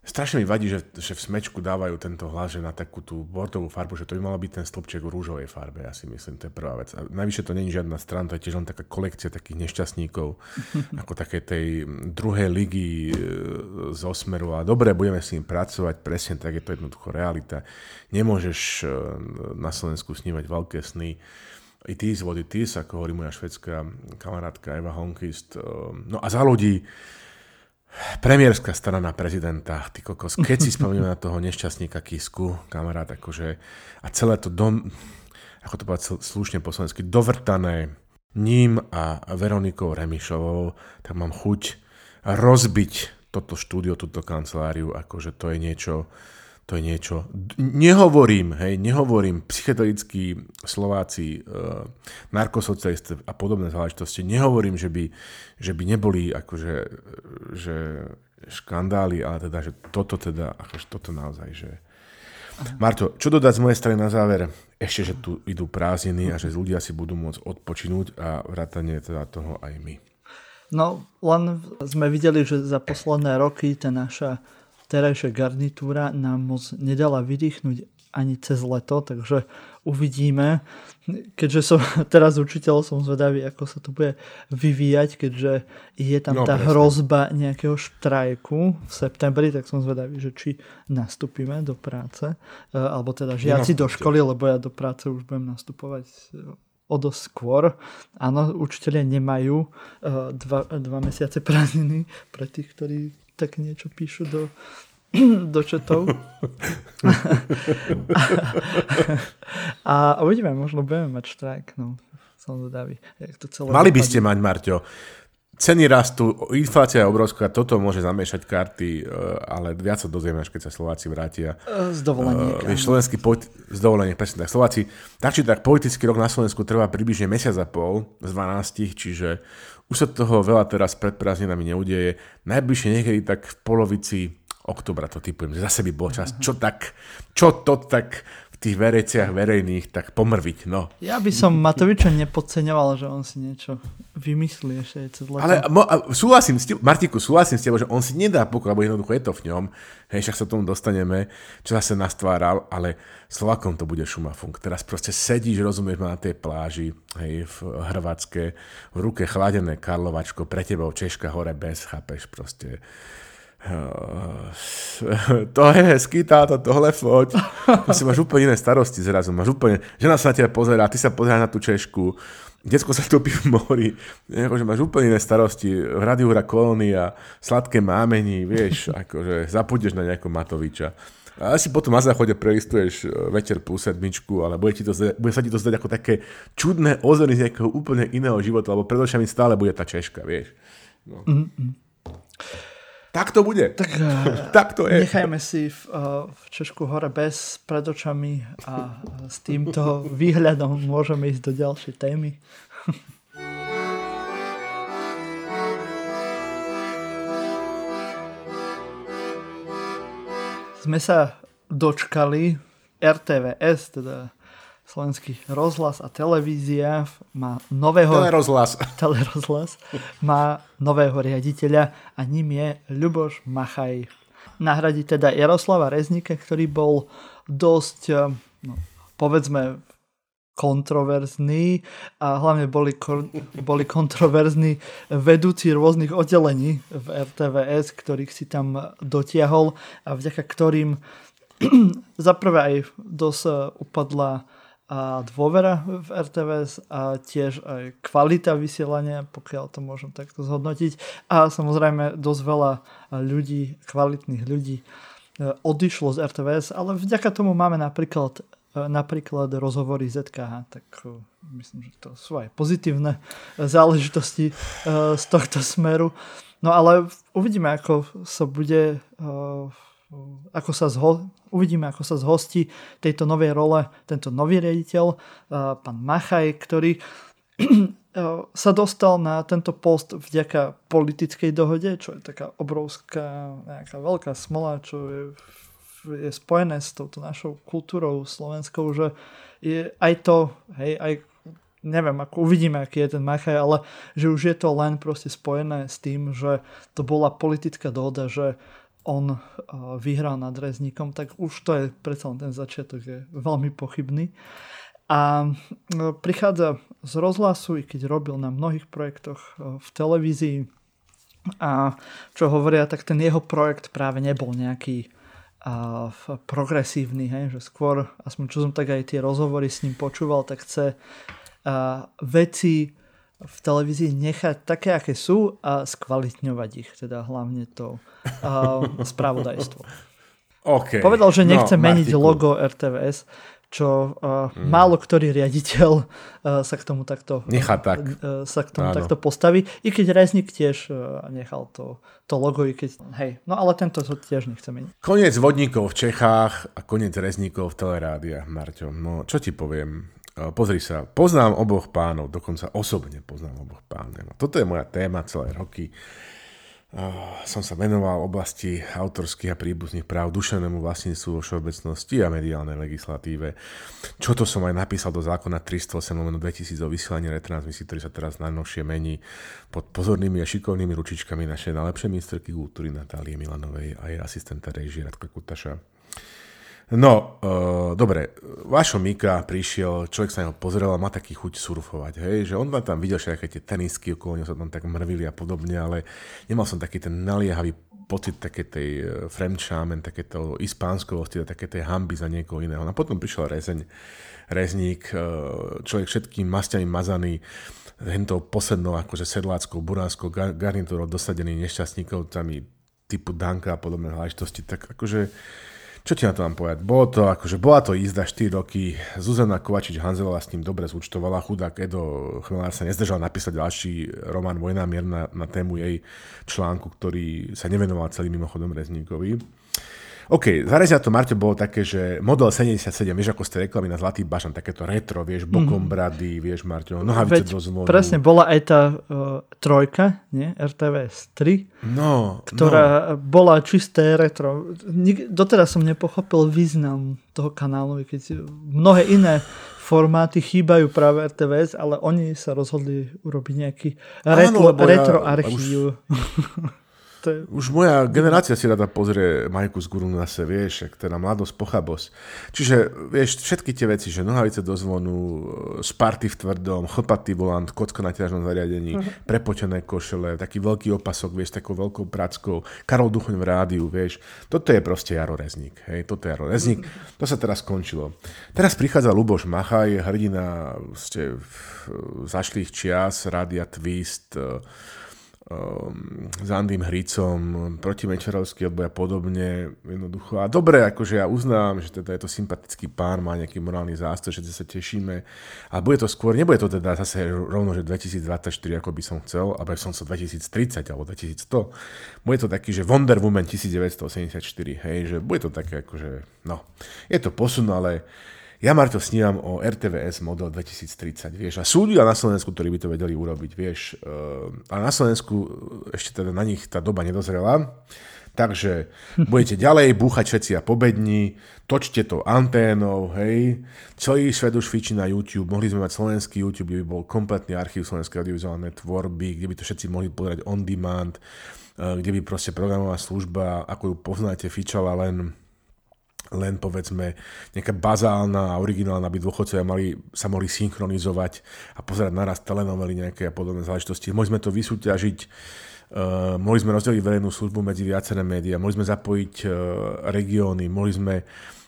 Strašne mi vadí, že, že v smečku dávajú tento hlas, že na takú tú bordovú farbu, že to by malo byť ten stĺpček v rúžovej farbe, ja si myslím, to je prvá vec. A najvyššie to není žiadna strana, to je tiež len taká kolekcia takých nešťastníkov, ako také tej druhej ligy e, z osmeru. A dobre, budeme s ním pracovať, presne tak je to jednoducho realita. Nemôžeš e, na Slovensku snívať veľké sny. It is what it is, ako hovorí moja švedská kamarátka Eva Honkist. E, no a za ľudí, Premiérska strana prezidenta, ty kokos, keď si spomínam na toho nešťastníka Kisku, kamarát, akože, a celé to, dom, ako to povedať slušne po slovensky, dovrtané ním a Veronikou Remišovou, tak mám chuť rozbiť toto štúdio, túto kanceláriu, akože to je niečo, to je niečo. Nehovorím, hej, nehovorím psychedelickí Slováci, e, narkosocialisti a podobné záležitosti, nehovorím, že by, že by neboli akože, že škandály, ale teda, že toto teda, akože toto naozaj, že... Marto, čo dodať z mojej strany na záver? Ešte, že tu idú prázdniny a že ľudia si budú môcť odpočinúť a vrátanie teda toho aj my. No, len sme videli, že za posledné roky tá naša terajšia garnitúra nám moc nedala vydýchnuť ani cez leto, takže uvidíme. Keďže som teraz učiteľ, som zvedavý, ako sa to bude vyvíjať, keďže je tam no, tá presne. hrozba nejakého štrajku v septembri, tak som zvedavý, že či nastúpime do práce, e, alebo teda žiaci do školy, lebo ja do práce už budem nastupovať e, o dosť skôr. Áno, učiteľia nemajú e, dva, dva mesiace prázdniny pre tých, ktorí tak niečo píšu do, do četov. a, a uvidíme, možno budeme mať štrajk. No, som zvedavý. Mali by ste mať, Marťo. Ceny rastú, inflácia je obrovská, toto môže zamiešať karty, e, ale viac sa dozvieme, až keď sa Slováci vrátia. Z dovolenia. Uh, slovenský politi- z dovolenia, presne tak. Slováci, tak či tak politický rok na Slovensku trvá približne mesiac a pol z 12, čiže už sa toho veľa teraz pred prázdninami neudeje. Najbližšie niekedy tak v polovici oktobra to typujem, že zase by bol čas, čo tak, čo to tak tých verejciach verejných tak pomrviť, no. Ja by som Matoviča nepodceňoval, že on si niečo vymyslí ešte cez leto. Ale mo, súhlasím s tým, Martiku, súhlasím s tebou, že on si nedá pokoj, lebo jednoducho je to v ňom, hej, však sa tomu dostaneme, čo zase nastváral, ale Slovakom to bude šumafunk. Teraz proste sedíš, rozumieš ma na tej pláži, hej, v Hrvatske, v ruke chladené Karlovačko, pre tebou Češka hore bez, chápeš, proste to je hezký táto, tohle foť. Ty si máš úplne iné starosti zrazu. Máš úplne, žena sa na teba pozerá, ty sa pozerá na tú Češku, detsko sa topí v mori, akože máš úplne iné starosti, hra kolónia, sladké mámení, vieš, akože zapúdeš na nejakého Matoviča. A si potom na záchode prelistuješ e, večer plus sedmičku, ale bude, ti to bude sa ti to zdať ako také čudné ozorny z nejakého úplne iného života, lebo pred očami stále bude tá Češka, vieš. No. Mm-mm. Tak to bude. Tak, eh, tak to je. Nechajme si v, eh, v Češku hore bez pred očami a eh, s týmto výhľadom môžeme ísť do ďalšej témy. Sme sa dočkali RTVS, teda slovenský rozhlas a televízia má nového... Telerozhlas. Telerozhlas má nového riaditeľa a ním je Ľuboš Machaj. Nahradí teda Jaroslava Reznika, ktorý bol dosť, eh, no, povedzme, kontroverzní a hlavne boli, boli kontroverzní vedúci rôznych oddelení v RTVS, ktorých si tam dotiahol a vďaka ktorým zaprvé aj dosť e, upadla a dôvera v RTVS a tiež aj kvalita vysielania, pokiaľ to môžem takto zhodnotiť. A samozrejme dosť veľa ľudí, kvalitných ľudí e, odišlo z RTVS, ale vďaka tomu máme napríklad e, napríklad rozhovory ZKH, tak myslím, že to sú aj pozitívne záležitosti z tohto smeru. No ale uvidíme, ako sa bude ako sa zho- uvidíme, ako sa zhostí tejto novej role tento nový riaditeľ, pán Machaj, ktorý sa dostal na tento post vďaka politickej dohode, čo je taká obrovská, nejaká veľká smola, čo je, je spojené s touto našou kultúrou slovenskou, že je aj to, hej, aj neviem, ako uvidíme, aký je ten Machaj, ale že už je to len proste spojené s tým, že to bola politická dohoda, že on vyhral nad Rezníkom, tak už to je predsa ten začiatok je veľmi pochybný. A prichádza z rozhlasu, i keď robil na mnohých projektoch v televízii a čo hovoria, tak ten jeho projekt práve nebol nejaký a, progresívny, hej, že skôr, aspoň čo som tak aj tie rozhovory s ním počúval, tak chce a, veci v televízii nechať také, aké sú a skvalitňovať ich, teda hlavne to uh, spravodajstvo. Okay. Povedal, že nechce no, meniť Martiku. logo RTVS, čo uh, mm. málo ktorý riaditeľ uh, sa k tomu takto Nechá tak. Uh, sa k tomu Áno. takto postaví. I keď Reznik tiež uh, nechal to, to logo, i keď, hej, no ale tento to tiež nechce meniť. Koniec vodníkov v Čechách a koniec rezníkov v telerádiách, Marťo. No, čo ti poviem? Pozri sa, poznám oboch pánov, dokonca osobne poznám oboch pánov. Toto je moja téma celé roky. Som sa venoval oblasti autorských a príbuzných práv, duševnému vlastníctvu vo všeobecnosti a mediálnej legislatíve. Čo to som aj napísal do zákona 308 2000 o vysielaní retransmisí, ktorý sa teraz najnovšie mení pod pozornými a šikovnými ručičkami našej najlepšej ministerky kultúry Natálie Milanovej a jej asistenta režie Radka Kutaša. No, uh, dobre, Vašo Mika prišiel, človek sa na pozrel a má taký chuť surfovať, hej, že on tam videl všetky tie tenisky, okolo neho sa tam tak mrvili a podobne, ale nemal som taký ten naliehavý pocit také tej uh, fremčámen, takéto ispánskovosti, také tej hamby za niekoho iného. No a potom prišiel rezeň, rezník, uh, človek všetkým masťami mazaný, hentou poslednou akože sedláckou, buránskou garnitúrou dosadený nešťastníkov, tam typu Danka a podobné hláštosti, tak akože čo ti na to mám povedať? Bolo to, akože bola to jízda 4 roky, Zuzana Kovačič Hanzelová s ním dobre zúčtovala, chudák Edo Chmelár sa nezdržal napísať ďalší román Vojná mier na tému jej článku, ktorý sa nevenoval celým mimochodom Rezníkovi. OK, zarezia to, Marťo, bolo také, že model 77, vieš, ako ste reklamy na Zlatý bašan, takéto retro, vieš, bokom mm. brady, vieš, Marťo, nohavice Veď, do zvonu. Presne, bola aj tá uh, trojka, nie, RTVS 3, no, ktorá no. bola čisté retro. Nik- doteraz som nepochopil význam toho kanálu, keď mnohé iné formáty chýbajú práve RTVS, ale oni sa rozhodli urobiť nejaký retro, Áno, retro ja, archív. Už... to je... Už moja generácia si rada pozrie Majku z Guru na se, vieš, ak teda mladosť, pochabosť. Čiže, vieš, všetky tie veci, že nohavice do zvonu, sparty v tvrdom, chlpatý volant, kocka na ťažnom zariadení, uh-huh. prepočené košele, taký veľký opasok, vieš, takou veľkou prackou, Karol Duchoň v rádiu, vieš. Toto je proste Jaro Rezník, hej, toto je Jaro Rezník. Uh-huh. To sa teraz skončilo. Teraz prichádza Luboš Machaj, hrdina ste v zašlých čias, Rádia Twist, um, s Andým Hricom, proti Mečerovský odboj a podobne. Jednoducho. A dobre, akože ja uznám, že teda je to sympatický pán, má nejaký morálny zástoj, že sa tešíme. A bude to skôr, nebude to teda zase rovno, že 2024, ako by som chcel, alebo som chcel 2030 alebo 2100. Bude to taký, že Wonder Woman 1984, hej, že bude to také akože, no, je to posun, ale ja Marto snívam o RTVS model 2030, vieš, a sú ľudia na Slovensku, ktorí by to vedeli urobiť, vieš, a na Slovensku ešte teda na nich tá doba nedozrela, takže budete ďalej búchať všetci a pobední, točte to anténou, hej, celý svet už fičí na YouTube, mohli sme mať slovenský YouTube, kde by bol kompletný archív slovenskej audiovizuálnej tvorby, kde by to všetci mohli pozerať on demand, kde by proste programová služba, ako ju poznáte, fičala len len povedzme nejaká bazálna a originálna, aby dôchodcovia mali, sa mohli synchronizovať a pozerať naraz telenovely nejaké a podobné záležitosti. Mohli sme to vysúťažiť, uh, mohli sme rozdeliť verejnú službu medzi viaceré médiá, mohli sme zapojiť uh, regióny, mohli sme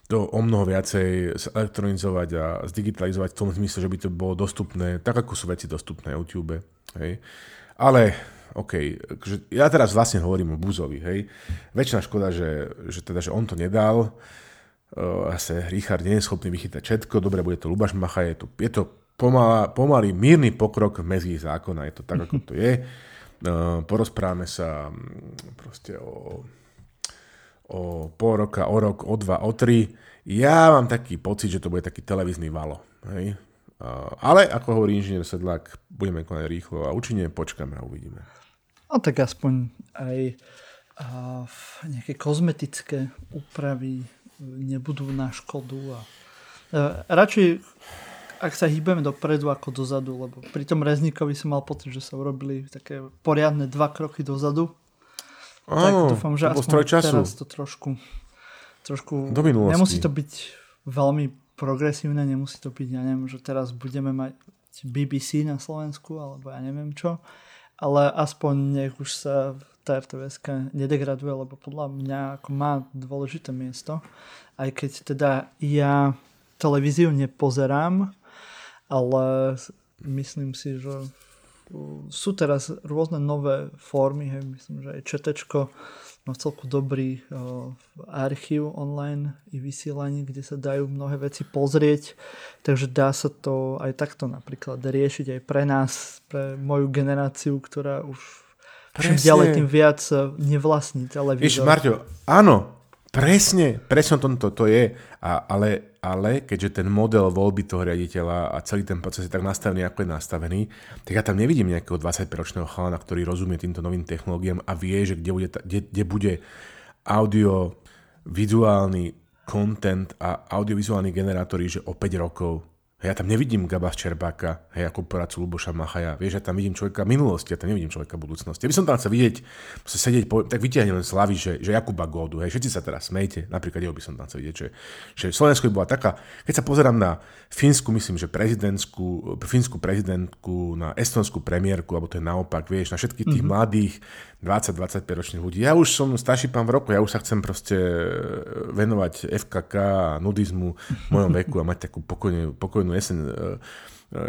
to o mnoho viacej elektronizovať a zdigitalizovať v tom zmysle, že by to bolo dostupné, tak ako sú veci dostupné na YouTube. Hej. Ale OK, ja teraz vlastne hovorím o Buzovi, hej. Väčšina škoda, že, že, teda, že on to nedal, Zase Richard nie je schopný vychytať všetko, dobre, bude to Lubaš Macha, je to, je to pomalá, pomalý, mírny pokrok v mezí zákona, je to tak, ako to je. Porozprávame sa mm, proste o, o pol roka, o rok, o dva, o tri. Ja mám taký pocit, že to bude taký televízny valo. Hej? Ale ako hovorí inžinier Sedlák, budeme konať rýchlo a účinne počkáme a uvidíme. No tak aspoň aj a, nejaké kozmetické úpravy nebudú na škodu. A, a radšej, ak sa hýbeme dopredu ako dozadu, lebo pri tom Rezníkovi som mal pocit, že sa urobili také poriadne dva kroky dozadu. Áno, tak dúfam, že aspoň času. teraz to trošku, trošku Do minulosti. nemusí to byť veľmi progresívne, nemusí to byť, ja neviem, že teraz budeme mať BBC na Slovensku, alebo ja neviem čo, ale aspoň nech už sa tá rtvs nedegraduje, lebo podľa mňa ako má dôležité miesto. Aj keď teda ja televíziu nepozerám, ale myslím si, že sú teraz rôzne nové formy, hej, myslím, že aj četečko má celku dobrý o, archív online i vysielanie, kde sa dajú mnohé veci pozrieť, takže dá sa to aj takto napríklad riešiť aj pre nás, pre moju generáciu, ktorá už Čím ďalej, tým viac eh, nevlastní televízor. Víš, Marťo, áno, presne, presne tomto to je, a, ale, ale keďže ten model voľby toho riaditeľa a celý ten proces je tak nastavený, ako je nastavený, tak ja tam nevidím nejakého 25-ročného chalana, ktorý rozumie týmto novým technológiám a vie, že kde bude, kde, kde bude audio, vizuálny content a audiovizuálni generátory, že o 5 rokov ja tam nevidím Gaba Čerbáka, hej, ako poradcu Luboša Machaja. Vieš, ja tam vidím človeka minulosti, ja tam nevidím človeka budúcnosti. Ja by som tam chcel vidieť, sedieť, tak vytiahnem len slavy, že, že Jakuba Gódu, hej, všetci sa teraz smejte, napríklad jeho by som tam chcel vidieť, že, že Slovensko by bola taká, keď sa pozerám na Fínsku, myslím, že prezidentskú, fínsku prezidentku, na estonskú premiérku, alebo to je naopak, vieš, na všetkých tých mm-hmm. mladých 20-25 ročných ľudí. Ja už som starší pán v roku, ja už sa chcem proste venovať FKK a nudizmu v mojom veku a mať takú pokojnú, pokojnú jeseň e, e,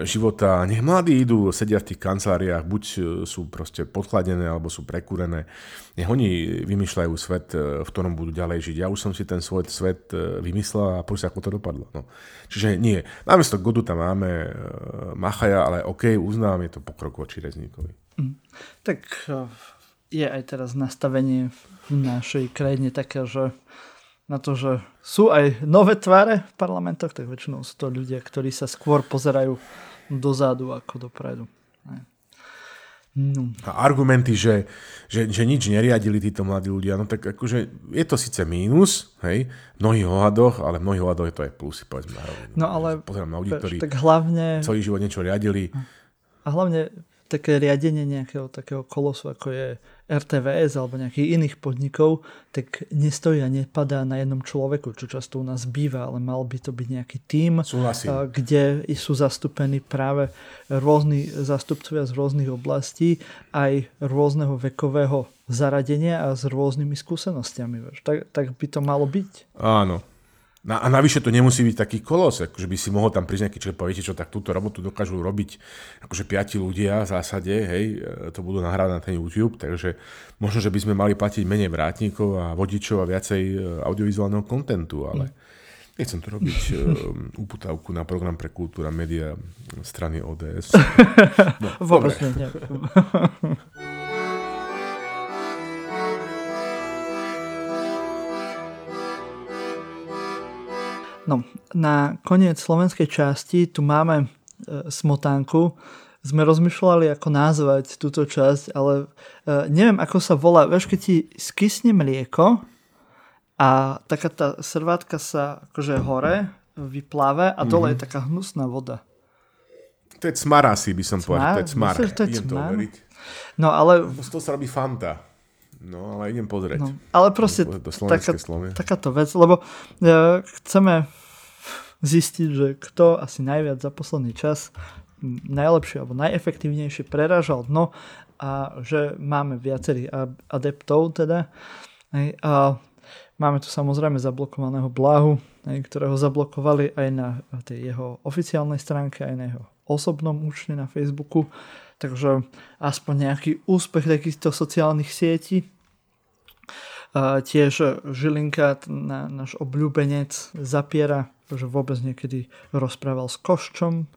života. Nech mladí idú, sedia v tých kanceláriách, buď sú proste podchladené, alebo sú prekúrené. Nech oni vymýšľajú svet, e, v ktorom budú ďalej žiť. Ja už som si ten svoj svet vymyslel a poďme ako to dopadlo. No. Čiže nie. Namiesto Godu tam máme Machaja, ale OK, uznám, je to pokrok voči Rezníkovi. Mm. Tak je aj teraz nastavenie v našej krajine také, že na to, že sú aj nové tváre v parlamentoch, tak väčšinou sú to ľudia, ktorí sa skôr pozerajú dozadu ako dopredu. No. A argumenty, že, že, že nič neriadili títo mladí ľudia, no tak akože je to síce mínus, hej, v mnohých ohľadoch, ale v mnohých ohľadoch je to aj plusy, povedzme. No ale pozerám na ľudí, ktorí tak hlavne, celý život niečo riadili. A hlavne také riadenie nejakého takého kolosu, ako je RTVS alebo nejakých iných podnikov, tak nestojí a nepadá na jednom človeku, čo často u nás býva, ale mal by to byť nejaký tím, Súhlasím. kde sú zastúpení práve rôzni zastupcovia z rôznych oblastí, aj rôzneho vekového zaradenia a s rôznymi skúsenostiami. Tak, tak by to malo byť. Áno, a navyše to nemusí byť taký kolos, akože by si mohol tam prísť nejaký človek, poviete, čo tak túto robotu dokážu robiť akože piati ľudia v zásade, hej, e, to budú nahrávať na ten YouTube, takže možno, že by sme mali platiť menej vrátnikov a vodičov a viacej e, audiovizuálneho kontentu, ale nechcem to robiť um, uputávku na program pre kultúra média strany ODS. No, Vôbec nie. No na koniec slovenskej časti tu máme e, smotánku. Sme rozmýšľali, ako nazvať túto časť, ale e, neviem, ako sa volá. Vieš, keď ti skysne mlieko a taká tá srvátka sa akože hore vypláve a dole mm-hmm. je taká hnusná voda. To je cmar asi, by som povedal. To je cmar. Myslíš, to je to cmar? No ale, toho sa robí Fanta. No, ale idem pozrieť. no, ale proste Do taká, slovie. takáto vec, lebo e, chceme zistiť, že kto asi najviac za posledný čas najlepšie alebo najefektívnejšie prerážal dno a že máme viacerých adeptov teda. Hej, a máme tu samozrejme zablokovaného Blahu, hej, ktorého zablokovali aj na tej jeho oficiálnej stránke, aj na jeho osobnom účte na Facebooku. Takže aspoň nejaký úspech takýchto sociálnych sietí. A tiež Žilinka, t- na, náš obľúbenec, zapiera, že vôbec niekedy rozprával s Koščom.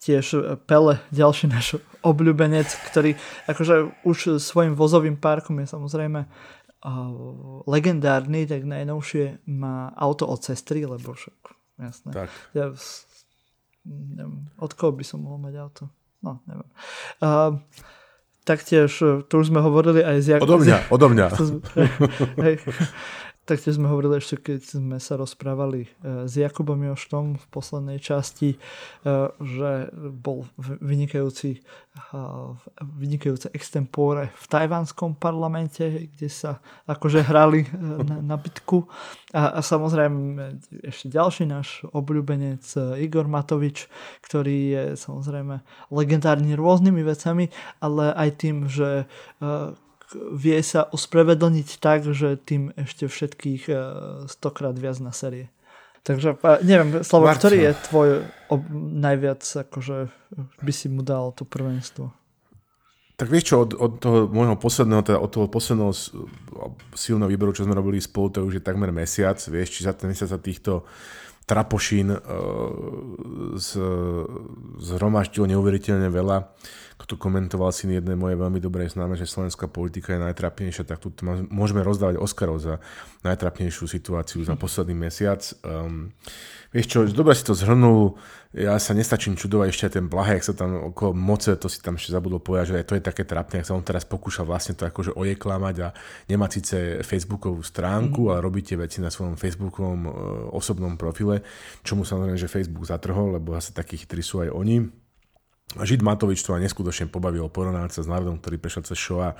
Tiež Pele, ďalší náš obľúbenec, ktorý akože už svojim vozovým parkom je samozrejme a, legendárny, tak najnovšie má auto od sestry, lebo však jasné. Tak. Ja, od koho by som mohol mať auto? No, neviem. A, taktiež, tu už sme hovorili aj z... Jak- Odo mňa, odo mňa. to hej. Taktiež sme hovorili ešte, keď sme sa rozprávali e, s Jakubom Joštom v poslednej časti, e, že bol vynikajúci, e, vynikajúce extempore v tajvanskom parlamente, kde sa akože hrali na, na bitku. A, a samozrejme ešte ďalší náš obľúbenec Igor Matovič, ktorý je samozrejme legendárny rôznymi vecami, ale aj tým, že vie sa ospravedlniť tak, že tým ešte všetkých e, stokrát viac na série. Takže a neviem, Slavo, Marco. ktorý je tvoj ob- najviac, akože by si mu dal to prvenstvo? Tak vieš čo, od, od toho môjho posledného, teda od toho posledného silného výberu, čo sme robili spolu, to už je takmer mesiac, vieš, či za ten mesiac sa týchto trapošín uh, z, zhromaždilo neuveriteľne veľa. Ako to komentoval si jednej mojej veľmi dobrej známe, že slovenská politika je najtrapnejšia, tak tu môžeme rozdávať Oscarov za najtrapnejšiu situáciu za posledný mesiac. Um, vieš čo, dobre si to zhrnul, ja sa nestačím čudovať ešte aj ten Blaha, jak sa tam okolo moce, to si tam ešte zabudol povedať, že aj to je také trapné, ak sa on teraz pokúša vlastne to akože ojeklamať a nemá síce Facebookovú stránku, ale robí tie veci na svojom Facebookovom e, osobnom profile, čomu samozrejme, že Facebook zatrhol, lebo zase takí chytrí sú aj oni. Žid Matovič to ma neskutočne pobavilo porovnať sa s národom, ktorý prešiel cez show a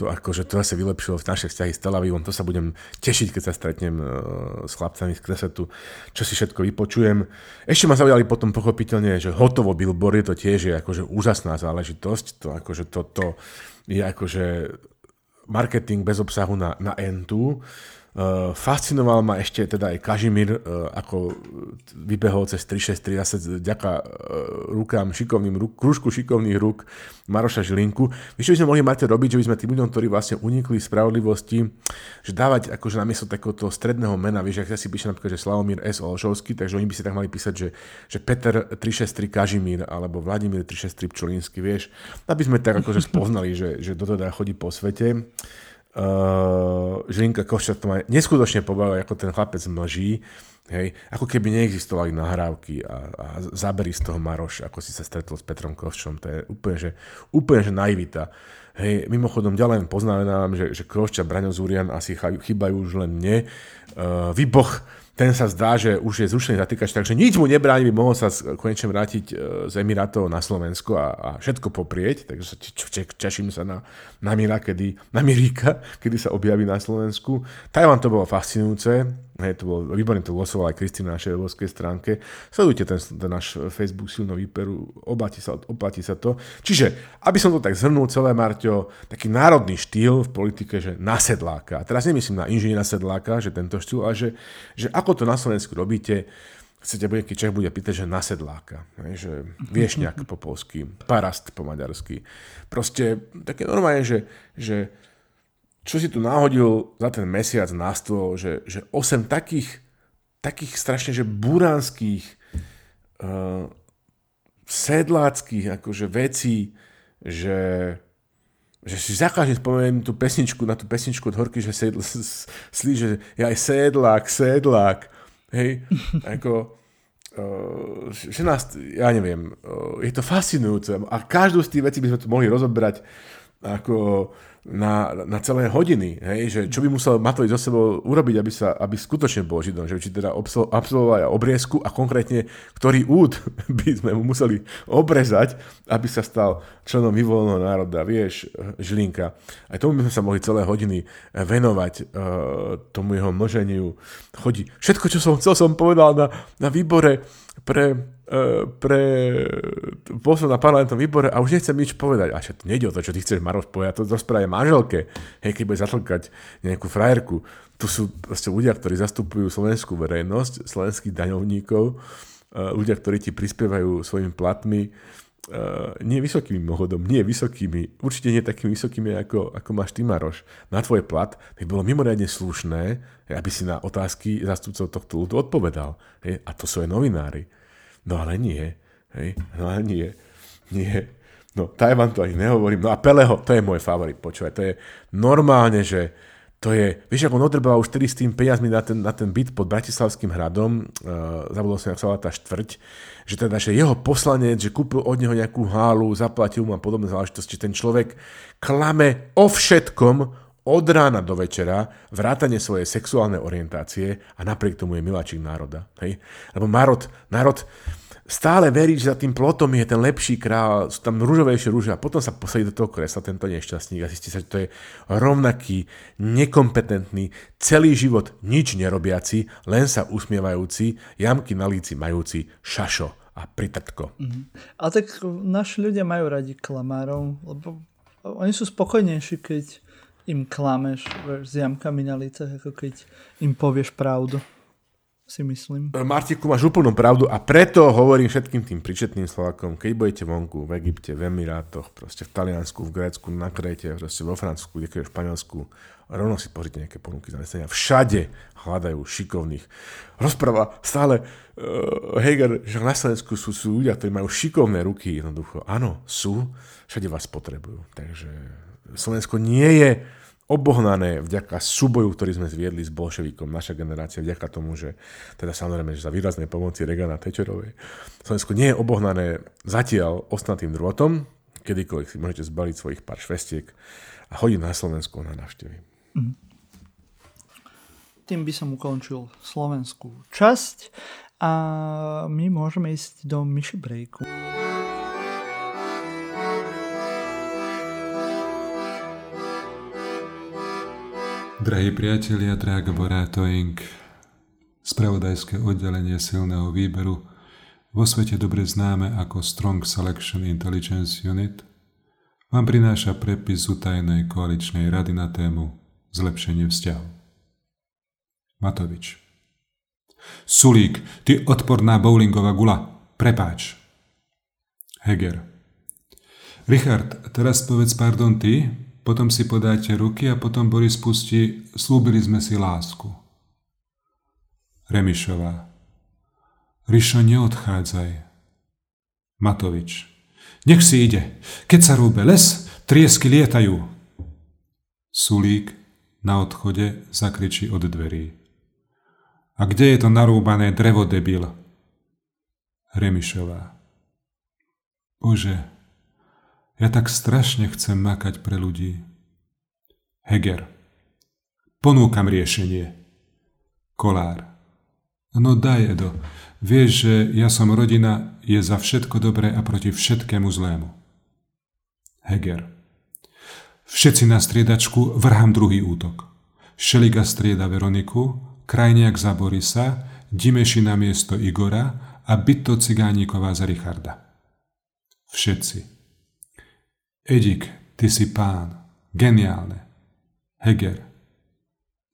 to akože to zase vylepšilo v naše vzťahy s Tel Avivom, to sa budem tešiť, keď sa stretnem uh, s chlapcami z Kresetu, čo si všetko vypočujem. Ešte ma zaujali potom pochopiteľne, že hotovo billboard, to tiež je akože úžasná záležitosť, to akože toto je akože marketing bez obsahu na, na N2. Uh, fascinoval ma ešte teda aj Kažimír, uh, ako vybehol cez 363 zase vďaka uh, rukám šikovným, ruk, kružku šikovných rúk Maroša Žilinku. Vieš, čo by sme mohli mať robiť, že by sme tým ľuďom, ktorí vlastne unikli spravodlivosti, že dávať akože namiesto takéhoto stredného mena, vieš, ak si píše napríklad, že Slavomír S. Olšovský, takže oni by si tak mali písať, že, že Peter 363 Kažimír alebo Vladimír 363 Pčolínsky, vieš, aby sme tak akože spoznali, že, že do teda chodí po svete. Uh, Žilinka Košča to ma neskutočne pobavil, ako ten chlapec mlží, hej, ako keby neexistovali nahrávky a, a zaberí z toho Maroš, ako si sa stretol s Petrom Koščom, to je úplne, že, úplne, že naivita. Hej, mimochodom, ďalej poznamenávam, že, že Košča, Braňo Zúrian asi chýbajú už len mne. Uh, Vyboch, ten sa zdá, že už je zrušený zatýkač, takže nič mu nebráni, by mohol sa konečne vrátiť e, z Emirátov na Slovensko a, a všetko poprieť, takže sa teším sa na, na Mira, kedy, na Miríka, kedy sa objaví na Slovensku. Tajvan to bolo fascinujúce, hej, to bolo, výborne to glosovala aj Kristina na našej webovskej stránke. Sledujte ten, ten náš Facebook silno výperu, oplatí sa, oplatí sa to. Čiže, aby som to tak zhrnul celé, Marťo, taký národný štýl v politike, že na. A teraz nemyslím na inžiniera sedláka, že tento štýl, ale že, že ako to na Slovensku robíte, chcete bude, keď bude pýtať, že na sedláka. Že viešňak po polsky, parast po maďarsky. Proste také normálne, že, že čo si tu náhodil za ten mesiac na stôl, že, že 8 takých, takých strašne, že buránskych, uh, sedláckých akože vecí, že, že si za každým spomeniem tú pesničku, na tú pesničku od Horky, že sedl, slí, že ja aj sedlák, sedlák, Hej, ako, uh, že nás, ja neviem, uh, je to fascinujúce a každú z tých vecí by sme tu mohli rozobrať ako na, na celé hodiny, hej, že čo by musel Matovič zo sebou urobiť, aby, sa, aby skutočne bol Židom, že či teda absolvoval obriezku a konkrétne ktorý úd by sme mu museli obrezať, aby sa stal členom vyvoleného národa, vieš, Žilinka. Aj tomu by sme sa mohli celé hodiny venovať, uh, tomu jeho množeniu chodí. Všetko, čo som chcel, som povedal na, na výbore pre E, pre posol na parlamentnom výbore a už nechcem nič povedať. A to nejde o to, čo ty chceš Maroš povedať, to rozprávaj manželke, hej, keď bude zatlkať nejakú frajerku. Tu sú proste ľudia, ktorí zastupujú slovenskú verejnosť, slovenských daňovníkov, e, ľudia, ktorí ti prispievajú svojimi platmi, Uh, nie vysokými mohodom, nie vysokými, určite nie takými vysokými, ako, ako máš ty, Maroš, na tvoj plat, tak bolo mimoriadne slušné, aby si na otázky zastupcov tohto ľudu odpovedal. Hej? A to sú aj novinári. No ale nie. Hej? No ale nie. Nie. No, Tajvan to ani nehovorím. No a Peleho, to je môj favorit, počúvaj. To je normálne, že to je, vieš, ako on odrbal už tedy s tým peniazmi na ten, na ten byt pod Bratislavským hradom, uh, zabudol som, jak sa tá štvrť, že teda, že jeho poslanec, že kúpil od neho nejakú hálu, zaplatil mu a podobné záležitosti, ten človek klame o všetkom, od rána do večera, vrátane svojej sexuálnej orientácie a napriek tomu je miláčik národa. Hej? Lebo národ, národ stále verí, že za tým plotom je ten lepší král, sú tam rúžovejšie rúže a potom sa posadí do toho kresla tento nešťastník a zistí sa, že to je rovnaký, nekompetentný, celý život nič nerobiaci, len sa usmievajúci, jamky na líci majúci šašo a pritrtko. Mm-hmm. Ale tak naši ľudia majú radi klamárov, lebo oni sú spokojnejší, keď im klameš s jamkami na lícach, ako keď im povieš pravdu si myslím. E, Martiku, máš úplnú pravdu a preto hovorím všetkým tým pričetným Slovakom, keď budete vonku v Egypte, v Emirátoch, proste v Taliansku, v Grécku, na Kréte, proste vo Francúzsku, kde v Španielsku, rovno si pozrite nejaké ponuky zamestnania. Všade hľadajú šikovných. Rozpráva stále uh, Heger, že na Slovensku sú, sú ľudia, ktorí majú šikovné ruky jednoducho. Áno, sú, všade vás potrebujú. Takže Slovensko nie je obohnané vďaka súboju, ktorý sme zviedli s bolševikom, naša generácia, vďaka tomu, že teda samozrejme, že za výrazné pomoci Regana Tečerovej, Slovensko nie je obohnané zatiaľ ostnatým drôtom, kedykoľvek si môžete zbaliť svojich pár švestiek a chodiť na Slovensko na návštevy. Mm. Tým by som ukončil slovenskú časť a my môžeme ísť do myši breaku. Drahí priatelia, drahá Borátoing, spravodajské oddelenie silného výberu, vo svete dobre známe ako Strong Selection Intelligence Unit, vám prináša prepis z utajenej koaličnej rady na tému Zlepšenie vzťahu. Matovič. Sulík, ty odporná bowlingová gula, prepáč. Heger. Richard, teraz povedz pardon ty, potom si podáte ruky a potom Boris pustí Slúbili sme si lásku. Remišová. Rišo, neodchádzaj. Matovič. Nech si ide. Keď sa rúbe les, triesky lietajú. Sulík na odchode zakričí od dverí. A kde je to narúbané drevo, debil? Remišová. Bože, ja tak strašne chcem makať pre ľudí. Heger. Ponúkam riešenie. Kolár. No daj, Edo. Vieš, že ja som rodina, je za všetko dobré a proti všetkému zlému. Heger. Všetci na striedačku vrhám druhý útok. Šeliga strieda Veroniku, Krajniak za Borisa, Dimeši na miesto Igora a Byto Cigáníková za Richarda. Všetci. Edik, ty si pán. Geniálne. Heger.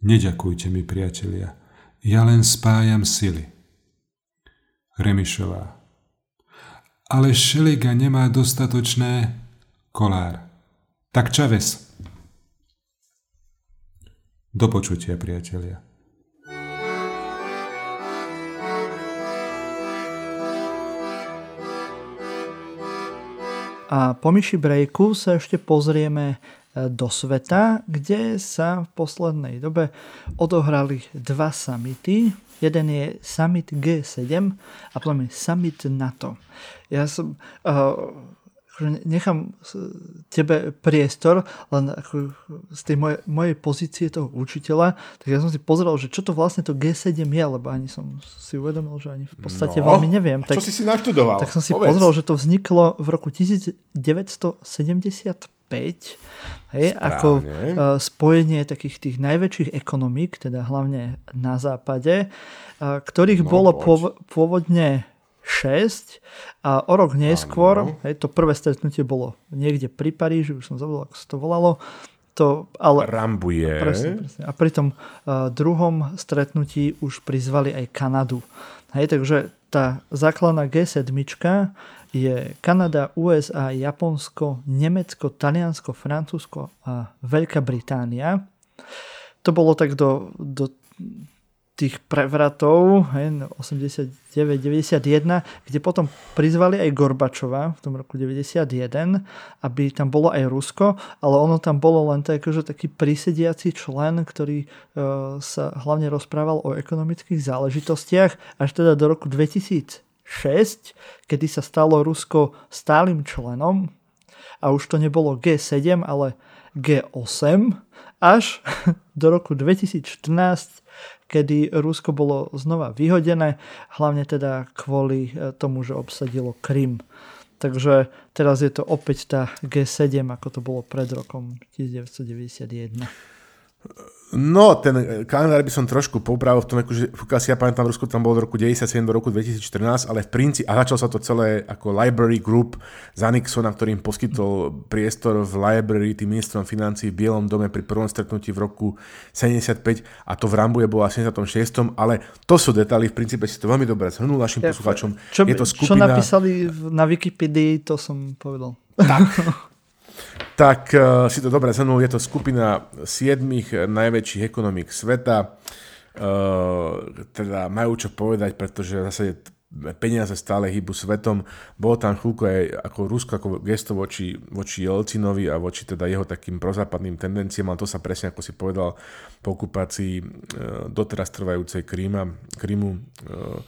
Neďakujte mi, priatelia. Ja len spájam sily. Remišová. Ale Šeliga nemá dostatočné... Kolár. Tak Čaves. Do počutia, priatelia. A po myši brejku sa ešte pozrieme e, do sveta, kde sa v poslednej dobe odohrali dva samity. Jeden je summit G7 a potom je summit NATO. Ja som... Uh, nechám tebe priestor, len ako z tej moje, mojej pozície toho učiteľa, tak ja som si pozrel, že čo to vlastne to G7 je, lebo ani som si uvedomil, že ani v podstate no, veľmi neviem. Tak, čo si si naštudoval? Tak som si Povedz. pozrel, že to vzniklo v roku 1975 hej, ako uh, spojenie takých tých najväčších ekonomík, teda hlavne na západe, uh, ktorých no, bolo pôvodne 6 a o rok neskôr, hej, to prvé stretnutie bolo niekde pri Paríži, už som zabudol, ako sa to volalo, to, ale, Rambuje. Presne, presne. A pri tom uh, druhom stretnutí už prizvali aj Kanadu. Hej, takže tá základná G7 je Kanada, USA, Japonsko, Nemecko, Taliansko, Francúzsko a Veľká Británia. To bolo tak do, do tých prevratov, 89-91, kde potom prizvali aj Gorbačova v tom roku 91, aby tam bolo aj Rusko, ale ono tam bolo len tak, že taký prisediaci člen, ktorý uh, sa hlavne rozprával o ekonomických záležitostiach až teda do roku 2006, kedy sa stalo Rusko stálym členom. A už to nebolo G7, ale G8 až do roku 2014 kedy Rusko bolo znova vyhodené, hlavne teda kvôli e, tomu, že obsadilo Krym. Takže teraz je to opäť tá G7, ako to bolo pred rokom 1991. No, ten kalendár by som trošku popravil v tom, že pokiaľ si ja pamätám, Rusko tam bolo od roku 97 do roku 2014, ale v princípe, a začal sa to celé ako Library Group za Nixona, ktorý im poskytol priestor v Library tým ministrom financí v Bielom dome pri prvom stretnutí v roku 75 a to v Rambuje bolo v 76. Ale to sú detaily, v princípe si to veľmi dobre zhrnul našim ja, poslucháčom. Čo, je to skupina... čo napísali na Wikipedii, to som povedal. Tak. tak uh, si to dobre zhrnul, je to skupina siedmých najväčších ekonomík sveta, uh, teda majú čo povedať, pretože zase peniaze stále hýbu svetom. Bolo tam chvíľko aj ako Rusko ako gesto voči, voči Jelcinovi a voči teda jeho takým prozápadným tendenciám, ale to sa presne, ako si povedal, po okupácii uh, doteraz trvajúcej Kríma, Krímu uh,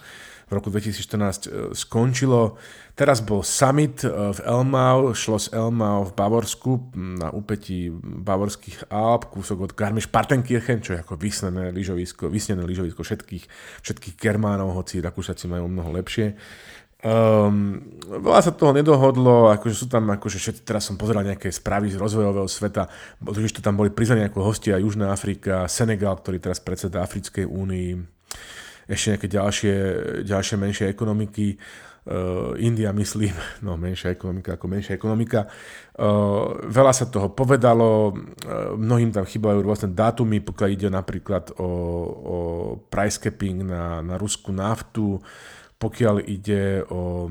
v roku 2014 e, skončilo. Teraz bol summit e, v Elmau, šlo z Elmau v Bavorsku na úpetí Bavorských Alp, kúsok od Garmisch-Partenkirchen, čo je ako vysnené lyžovisko, vysnené lyžovisko všetkých, všetkých Germánov, hoci Rakúšaci majú mnoho lepšie. Um, veľa sa toho nedohodlo, akože sú tam, akože všetci, teraz som pozeral nejaké správy z rozvojového sveta, že to tam boli prizvaní ako hostia Južná Afrika, Senegal, ktorý teraz predseda Africkej únii, ešte nejaké ďalšie, ďalšie menšie ekonomiky. Uh, India, myslím, no menšia ekonomika ako menšia ekonomika. Uh, veľa sa toho povedalo, uh, mnohým tam chýbajú rôzne dátumy, pokiaľ ide napríklad o, o price capping na, na ruskú naftu, pokiaľ ide o,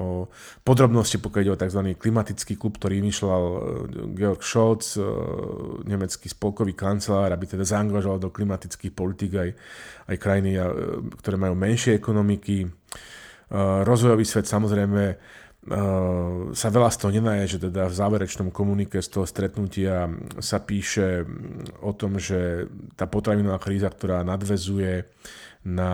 o podrobnosti, pokiaľ ide o tzv. klimatický klub, ktorý vymýšľal e, Georg Scholz, e, nemecký spolkový kancelár, aby teda zaangažoval do klimatických politik aj, aj krajiny, e, ktoré majú menšie ekonomiky. Rozvojový svet samozrejme sa veľa z toho nenaje, že teda v záverečnom komunike z toho stretnutia sa píše o tom, že tá potravinová kríza, ktorá nadvezuje na,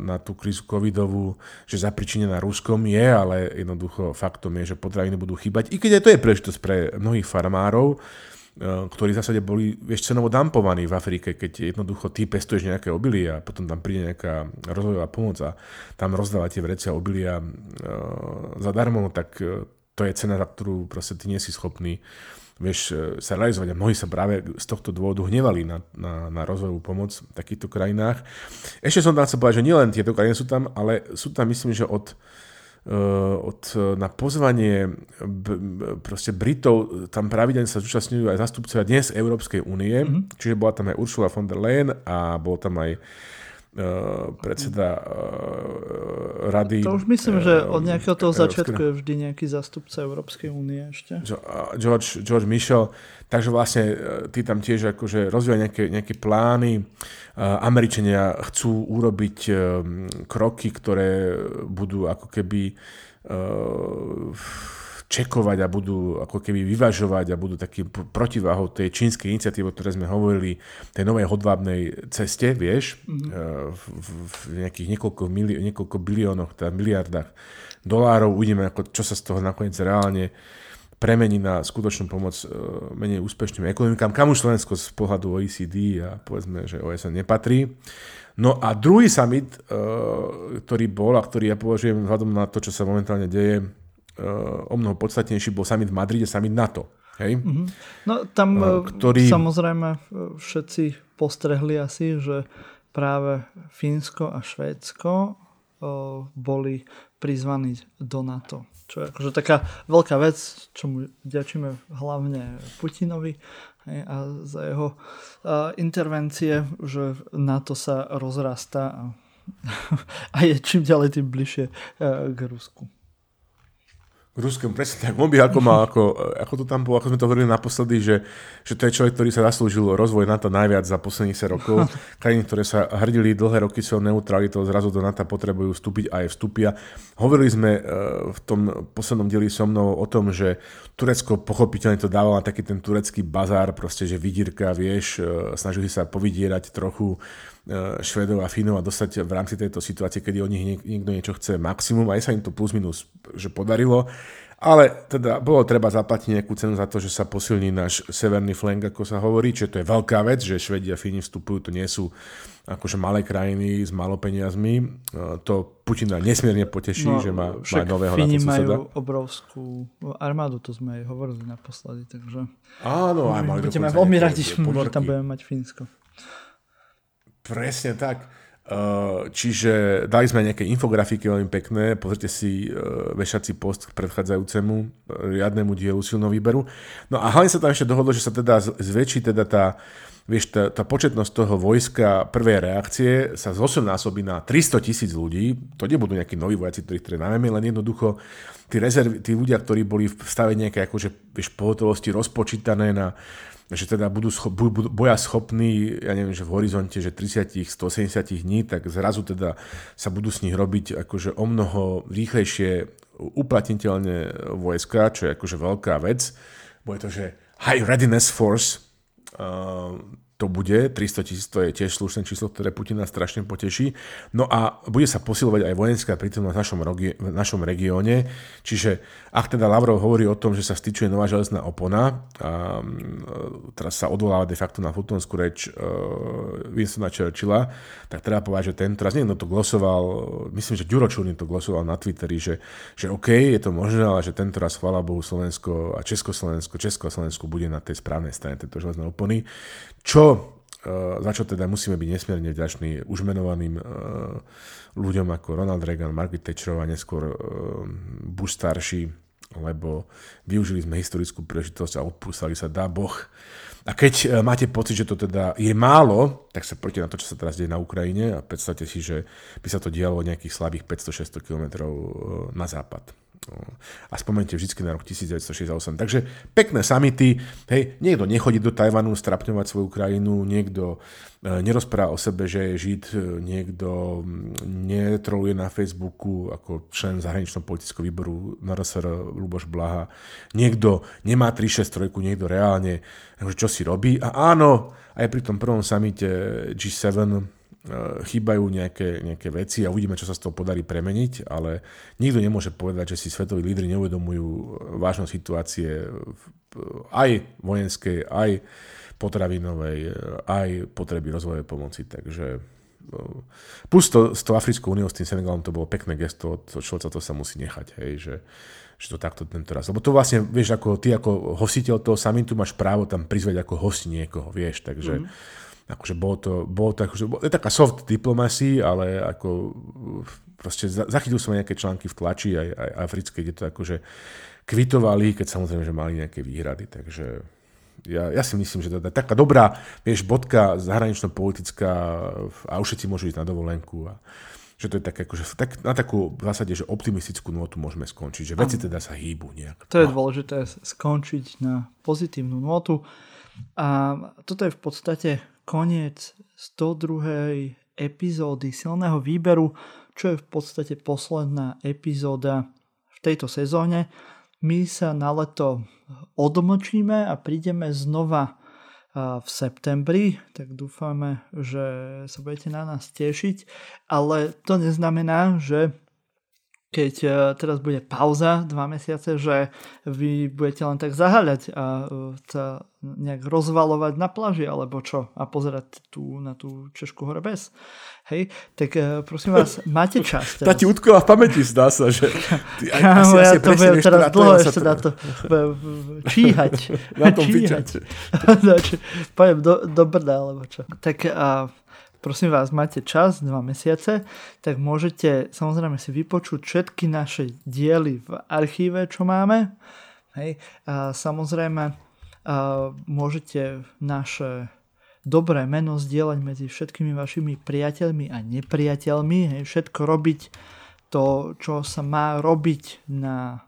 na tú krízu covidovú, že zapričinená Ruskom je, ale jednoducho faktom je, že potraviny budú chýbať. I keď aj to je príležitosť pre mnohých farmárov, eh, ktorí v zásade boli vieš, cenovo dampovaní v Afrike, keď jednoducho ty pestuješ nejaké obilie a potom tam príde nejaká rozvojová pomoc a tam rozdávate vrecia obilia uh, zadarmo, tak uh, to je cena, za ktorú proste ty nie si schopný vieš, e, sa realizovať. A mnohí sa práve z tohto dôvodu hnevali na, na, na rozvojovú pomoc v takýchto krajinách. Ešte som tam chcel povedať, že nielen tieto krajiny sú tam, ale sú tam, myslím, že od, uh, od, na pozvanie proste Britov tam pravidelne sa zúčastňujú aj zastupcovia dnes Európskej únie, mm-hmm. čiže bola tam aj Ursula von der Leyen a bol tam aj Eh, predseda uh, rady. To už myslím, uh, že od nejakého toho začiatku je vždy nejaký zastupca Európskej únie ešte. George, George Michel. Takže vlastne tí tam tiež akože rozvíjajú nejaké, nejaké plány. Američania chcú urobiť kroky, ktoré budú ako keby uh, čekovať a budú ako keby vyvažovať a budú takým protiváhou tej čínskej iniciatívy, o ktorej sme hovorili, tej novej hodvábnej ceste, vieš, mm-hmm. v, v, nejakých niekoľko, mili, niekoľko biliónoch, teda miliardách dolárov. Uvidíme, ako, čo sa z toho nakoniec reálne premení na skutočnú pomoc e, menej úspešným ekonomikám, kam už Slovensko z pohľadu OECD a povedzme, že OSN nepatrí. No a druhý summit, ktorý bol a ktorý ja považujem vzhľadom na to, čo sa momentálne deje, o mnoho podstatnejší bol summit v Madride, summit NATO. Hej? Mm-hmm. No tam uh, ktorý... samozrejme e, všetci postrehli asi, že práve Fínsko a Švédsko boli prizvaní do NATO. Čo je akože taká veľká vec, čo mu ďačíme hlavne Putinovi a za jeho intervencie, že NATO sa rozrastá a, a je čím ďalej tým bližšie k Rusku. Ruskom, presne tak. On by ako mal, ako, ako to tam bolo, ako sme to hovorili naposledy, že, že to je človek, ktorý sa zaslúžil rozvoj NATO najviac za posledných 10 rokov. Krajiny, ktoré sa hrdili dlhé roky svojou neutralitou, zrazu do NATO potrebujú vstúpiť a aj vstúpia. Hovorili sme uh, v tom poslednom dieli so mnou o tom, že Turecko pochopiteľne to dávalo na taký ten turecký bazár, proste, že vydírka, vieš, uh, snažili sa povydierať trochu E, Švedov a Finov a dostať v rámci tejto situácie, kedy od nich niekto niečo chce maximum. Aj sa im to plus minus že podarilo. Ale teda bolo treba zaplatiť nejakú cenu za to, že sa posilní náš severný flank, ako sa hovorí, čiže to je veľká vec, že Švedi a Fíni vstupujú, to nie sú akože malé krajiny s malo peniazmi. E, to Putina nesmierne poteší, no, že má, má nového Fíni majú obrovskú armádu, to sme aj hovorili naposledy, takže... Áno, aj mali Budeme veľmi radi, že tam budeme mať Fínsko. Presne tak. Čiže dali sme nejaké infografiky veľmi pekné, pozrite si vešací post k predchádzajúcemu riadnemu dielu silného výberu. No a hlavne sa tam ešte dohodlo, že sa teda zväčší teda tá, vieš, tá, tá početnosť toho vojska prvej reakcie sa zosobnásobí na 300 tisíc ľudí. To nebudú nejakí noví vojaci, ktorých trénujeme, len jednoducho tí, rezerv, tí ľudia, ktorí boli v stave nejaké akože, vieš, pohotovosti rozpočítané na že teda budú, scho- boja schopní, ja neviem, že v horizonte, že 30, 170 dní, tak zrazu teda sa budú s nich robiť akože o mnoho rýchlejšie uplatniteľne vojska, čo je akože veľká vec. Bude to, že High Readiness Force, uh, to bude, 300 tisíc to je tiež slušné číslo, ktoré Putina strašne poteší. No a bude sa posilovať aj vojenská prítomnosť v našom, regióne, čiže ak teda Lavrov hovorí o tom, že sa styčuje nová železná opona, a teraz sa odvoláva de facto na futonskú reč uh, Winstona Churchilla, tak treba povedať, že ten, teraz niekto to glosoval, myslím, že Ďuro Čurný to glosoval na Twitteri, že, že OK, je to možné, ale že tento raz, chvála Bohu, Slovensko a Československo, Česko a Slovensko bude na tej správnej strane tejto železnej opony. Čo, uh, za čo teda musíme byť nesmierne vďační už menovaným uh, ľuďom ako Ronald Reagan, Margaret Thatcherová, neskôr uh, Bush starší, lebo využili sme historickú príležitosť a odpúsali sa, dá Boh. A keď máte pocit, že to teda je málo, tak sa proti na to, čo sa teraz deje na Ukrajine a predstavte si, že by sa to dialo nejakých slabých 500-600 km na západ. A spomente vždy na rok 1968. Takže pekné samity. Hej, niekto nechodí do Tajvanu strapňovať svoju krajinu, niekto e, nerozpráva o sebe, že je žid, e, niekto netroluje na Facebooku ako člen zahraničného politického výboru RSR Luboš Blaha, niekto nemá 363, niekto reálne, čo si robí. A áno, aj pri tom prvom samite G7 E, chýbajú nejaké, nejaké veci a uvidíme, čo sa z toho podarí premeniť, ale nikto nemôže povedať, že si svetoví lídry neuvedomujú vážnosť situácie aj vojenskej, aj potravinovej, aj potreby rozvojovej pomoci. Takže e, plus to, s tou Africkou úniou, s tým Senegalom, to bolo pekné gesto od Šolca, to sa musí nechať, hej, že, že to takto tento raz. Lebo to vlastne, vieš, ako ty ako hostiteľ toho samitu máš právo tam prizvať ako host niekoho, vieš, takže mm akože bolo to, bolo to akože, je taká soft diplomacy, ale ako proste zachytil som nejaké články v tlači aj, aj africké, kde to akože kvitovali, keď samozrejme, že mali nejaké výhrady, takže ja, ja si myslím, že to je taká dobrá, vieš, bodka zahranično-politická a už všetci môžu ísť na dovolenku a že to je tak, akože, tak, na takú v zásade, že optimistickú notu môžeme skončiť, že veci teda sa hýbu nejak. To je no. dôležité skončiť na pozitívnu notu a toto je v podstate koniec 102. epizódy silného výberu, čo je v podstate posledná epizóda v tejto sezóne. My sa na leto odmlčíme a prídeme znova v septembri, tak dúfame, že sa budete na nás tešiť, ale to neznamená, že keď e, teraz bude pauza dva mesiace, že vy budete len tak zaháľať a e, sa nejak rozvalovať na pláži alebo čo a pozerať tu na tú Češku hore bez. Hej, tak e, prosím vás, máte čas teraz. Tá ti utkala v pamäti, zdá sa, že ty, Kámo, ja to budem teraz dlho ešte na to číhať. na tom číhať. Poďme do, do brda, alebo čo. Tak a prosím vás, máte čas, dva mesiace, tak môžete samozrejme si vypočuť všetky naše diely v archíve, čo máme. Hej. A samozrejme a môžete naše dobré meno zdieľať medzi všetkými vašimi priateľmi a nepriateľmi. Hej. Všetko robiť to, čo sa má robiť na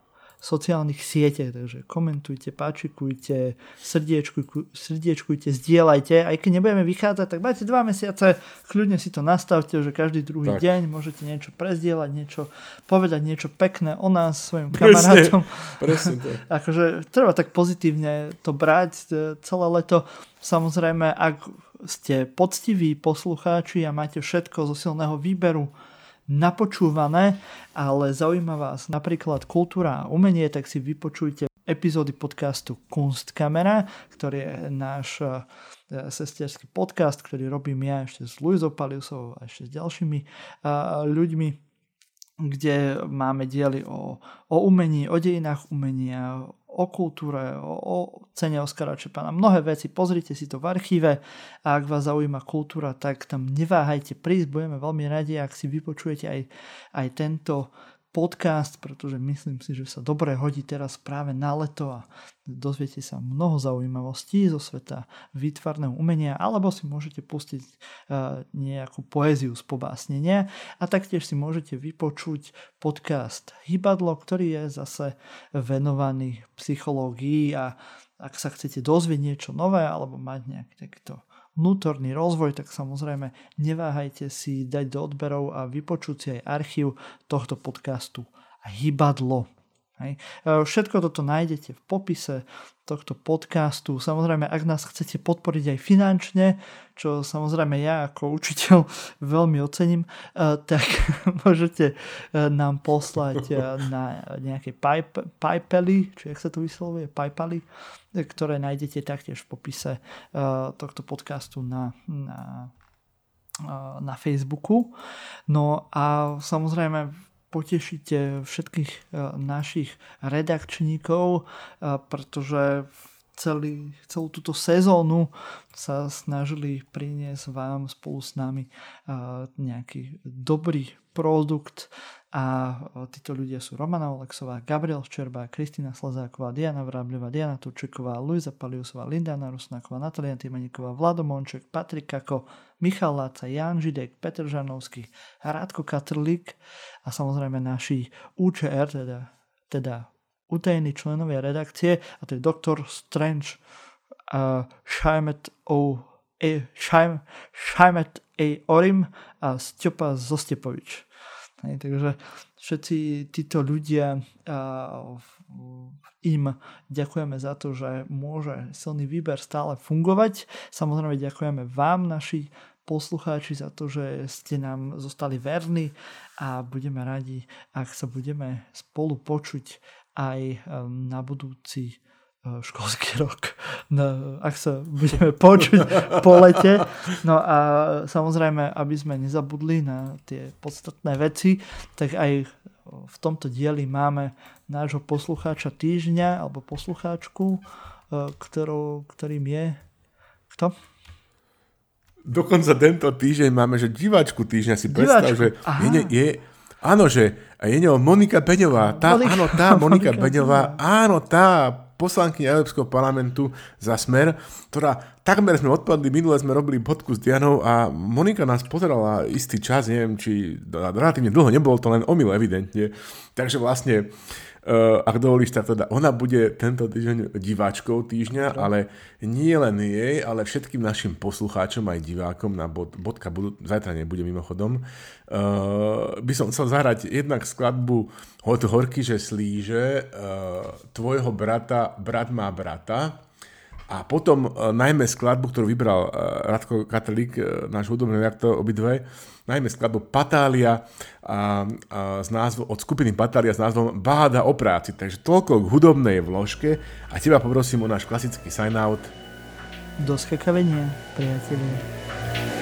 sociálnych sieťach, takže komentujte, páčikujte, srdiečkuj, srdiečkujte, zdieľajte, aj keď nebudeme vychádzať, tak máte dva mesiace, kľudne si to nastavte, že každý druhý tak. deň môžete niečo prezdieľať, niečo povedať, niečo pekné o nás svojim kamarátom. Presne, presne akože treba tak pozitívne to brať e, celé leto. Samozrejme, ak ste poctiví poslucháči a máte všetko zo silného výberu, napočúvané, ale zaujíma vás napríklad kultúra a umenie, tak si vypočujte epizódy podcastu Kunstkamera, ktorý je náš e, sesterský podcast, ktorý robím ja ešte s Luizou Paliusovou a ešte s ďalšími e, ľuďmi kde máme diely o, o umení, o dejinách umenia, o kultúre, o, o cene Oskara Čepana. Mnohé veci, pozrite si to v archíve a ak vás zaujíma kultúra, tak tam neváhajte prísť, budeme veľmi radi, ak si vypočujete aj, aj tento podcast, pretože myslím si, že sa dobre hodí teraz práve na leto a dozviete sa mnoho zaujímavostí zo sveta výtvarného umenia, alebo si môžete pustiť uh, nejakú poéziu z pobásnenia. A taktiež si môžete vypočuť podcast Hybadlo, ktorý je zase venovaný psychológii a ak sa chcete dozvieť niečo nové alebo mať nejaký takýto vnútorný rozvoj, tak samozrejme neváhajte si dať do odberov a vypočuť si aj archív tohto podcastu Hybadlo. Hej. E, všetko toto nájdete v popise tohto podcastu. Samozrejme, ak nás chcete podporiť aj finančne, čo samozrejme ja ako učiteľ veľmi ocením, e, tak môžete e, nám poslať na nejaké Paypally, či jak sa to vyslovuje, Paypally, ktoré nájdete taktiež v popise tohto podcastu na, na na Facebooku. No a samozrejme potešíte všetkých e, našich redakčníkov, e, pretože celý, celú túto sezónu sa snažili priniesť vám spolu s nami e, nejaký dobrý produkt a títo ľudia sú Romana Olexová, Gabriel Ščerba, Kristýna Slazáková, Diana Vrábľová, Diana Turčeková, Luisa Paliusová, Linda Rusnáková, Natalia Timeníková, Vlado Monček, Patrik Kako, Michal Láca, Jan Židek, Petr Žanovský, Rádko Katrlík a samozrejme naši UČR, teda, teda utajení členovia redakcie a to je Dr. Strange uh, Šajmet O. E, Šajmet A. Orim a Stjopa Zostepovič. Hej, takže všetci títo ľudia uh, im ďakujeme za to, že môže silný výber stále fungovať. Samozrejme ďakujeme vám, naši poslucháči, za to, že ste nám zostali verní a budeme radi, ak sa budeme spolu počuť aj na budúci školský rok, no, ak sa budeme počuť po lete. No a samozrejme, aby sme nezabudli na tie podstatné veci, tak aj v tomto dieli máme nášho poslucháča týždňa alebo poslucháčku, eh, ktorou, ktorým je kto? Dokonca tento týždeň máme, že diváčku týždňa si predstav, že je, je, áno, že je ňou Monika Beňová, tá, Monika, áno, tá Monika, Monika Beňová, áno, tá poslankyňa Európskeho parlamentu za smer, ktorá takmer sme odpadli, minule sme robili podku s Dianou a Monika nás pozerala istý čas, neviem, či relatívne dlho, nebolo to len omyl evidentne. Takže vlastne Uh, dovolíš, tak teda ona bude tento týždeň diváčkou týždňa, ale nie len jej, ale všetkým našim poslucháčom aj divákom na bod, bodka budú, zajtra nebude mimochodom, uh, by som chcel zahrať jednak skladbu Hot Horky, že slíže. Uh, tvojho brata, brat má brata, a potom uh, najmä skladbu, ktorú vybral uh, Radko Katalík, uh, náš hudobný redaktor obidve, najmä skladbu Patália a, a z názvu, od skupiny Patália s názvom Báda o práci. Takže toľko k hudobnej vložke a teba poprosím o náš klasický sign-out. Do skakavenia, priatelia.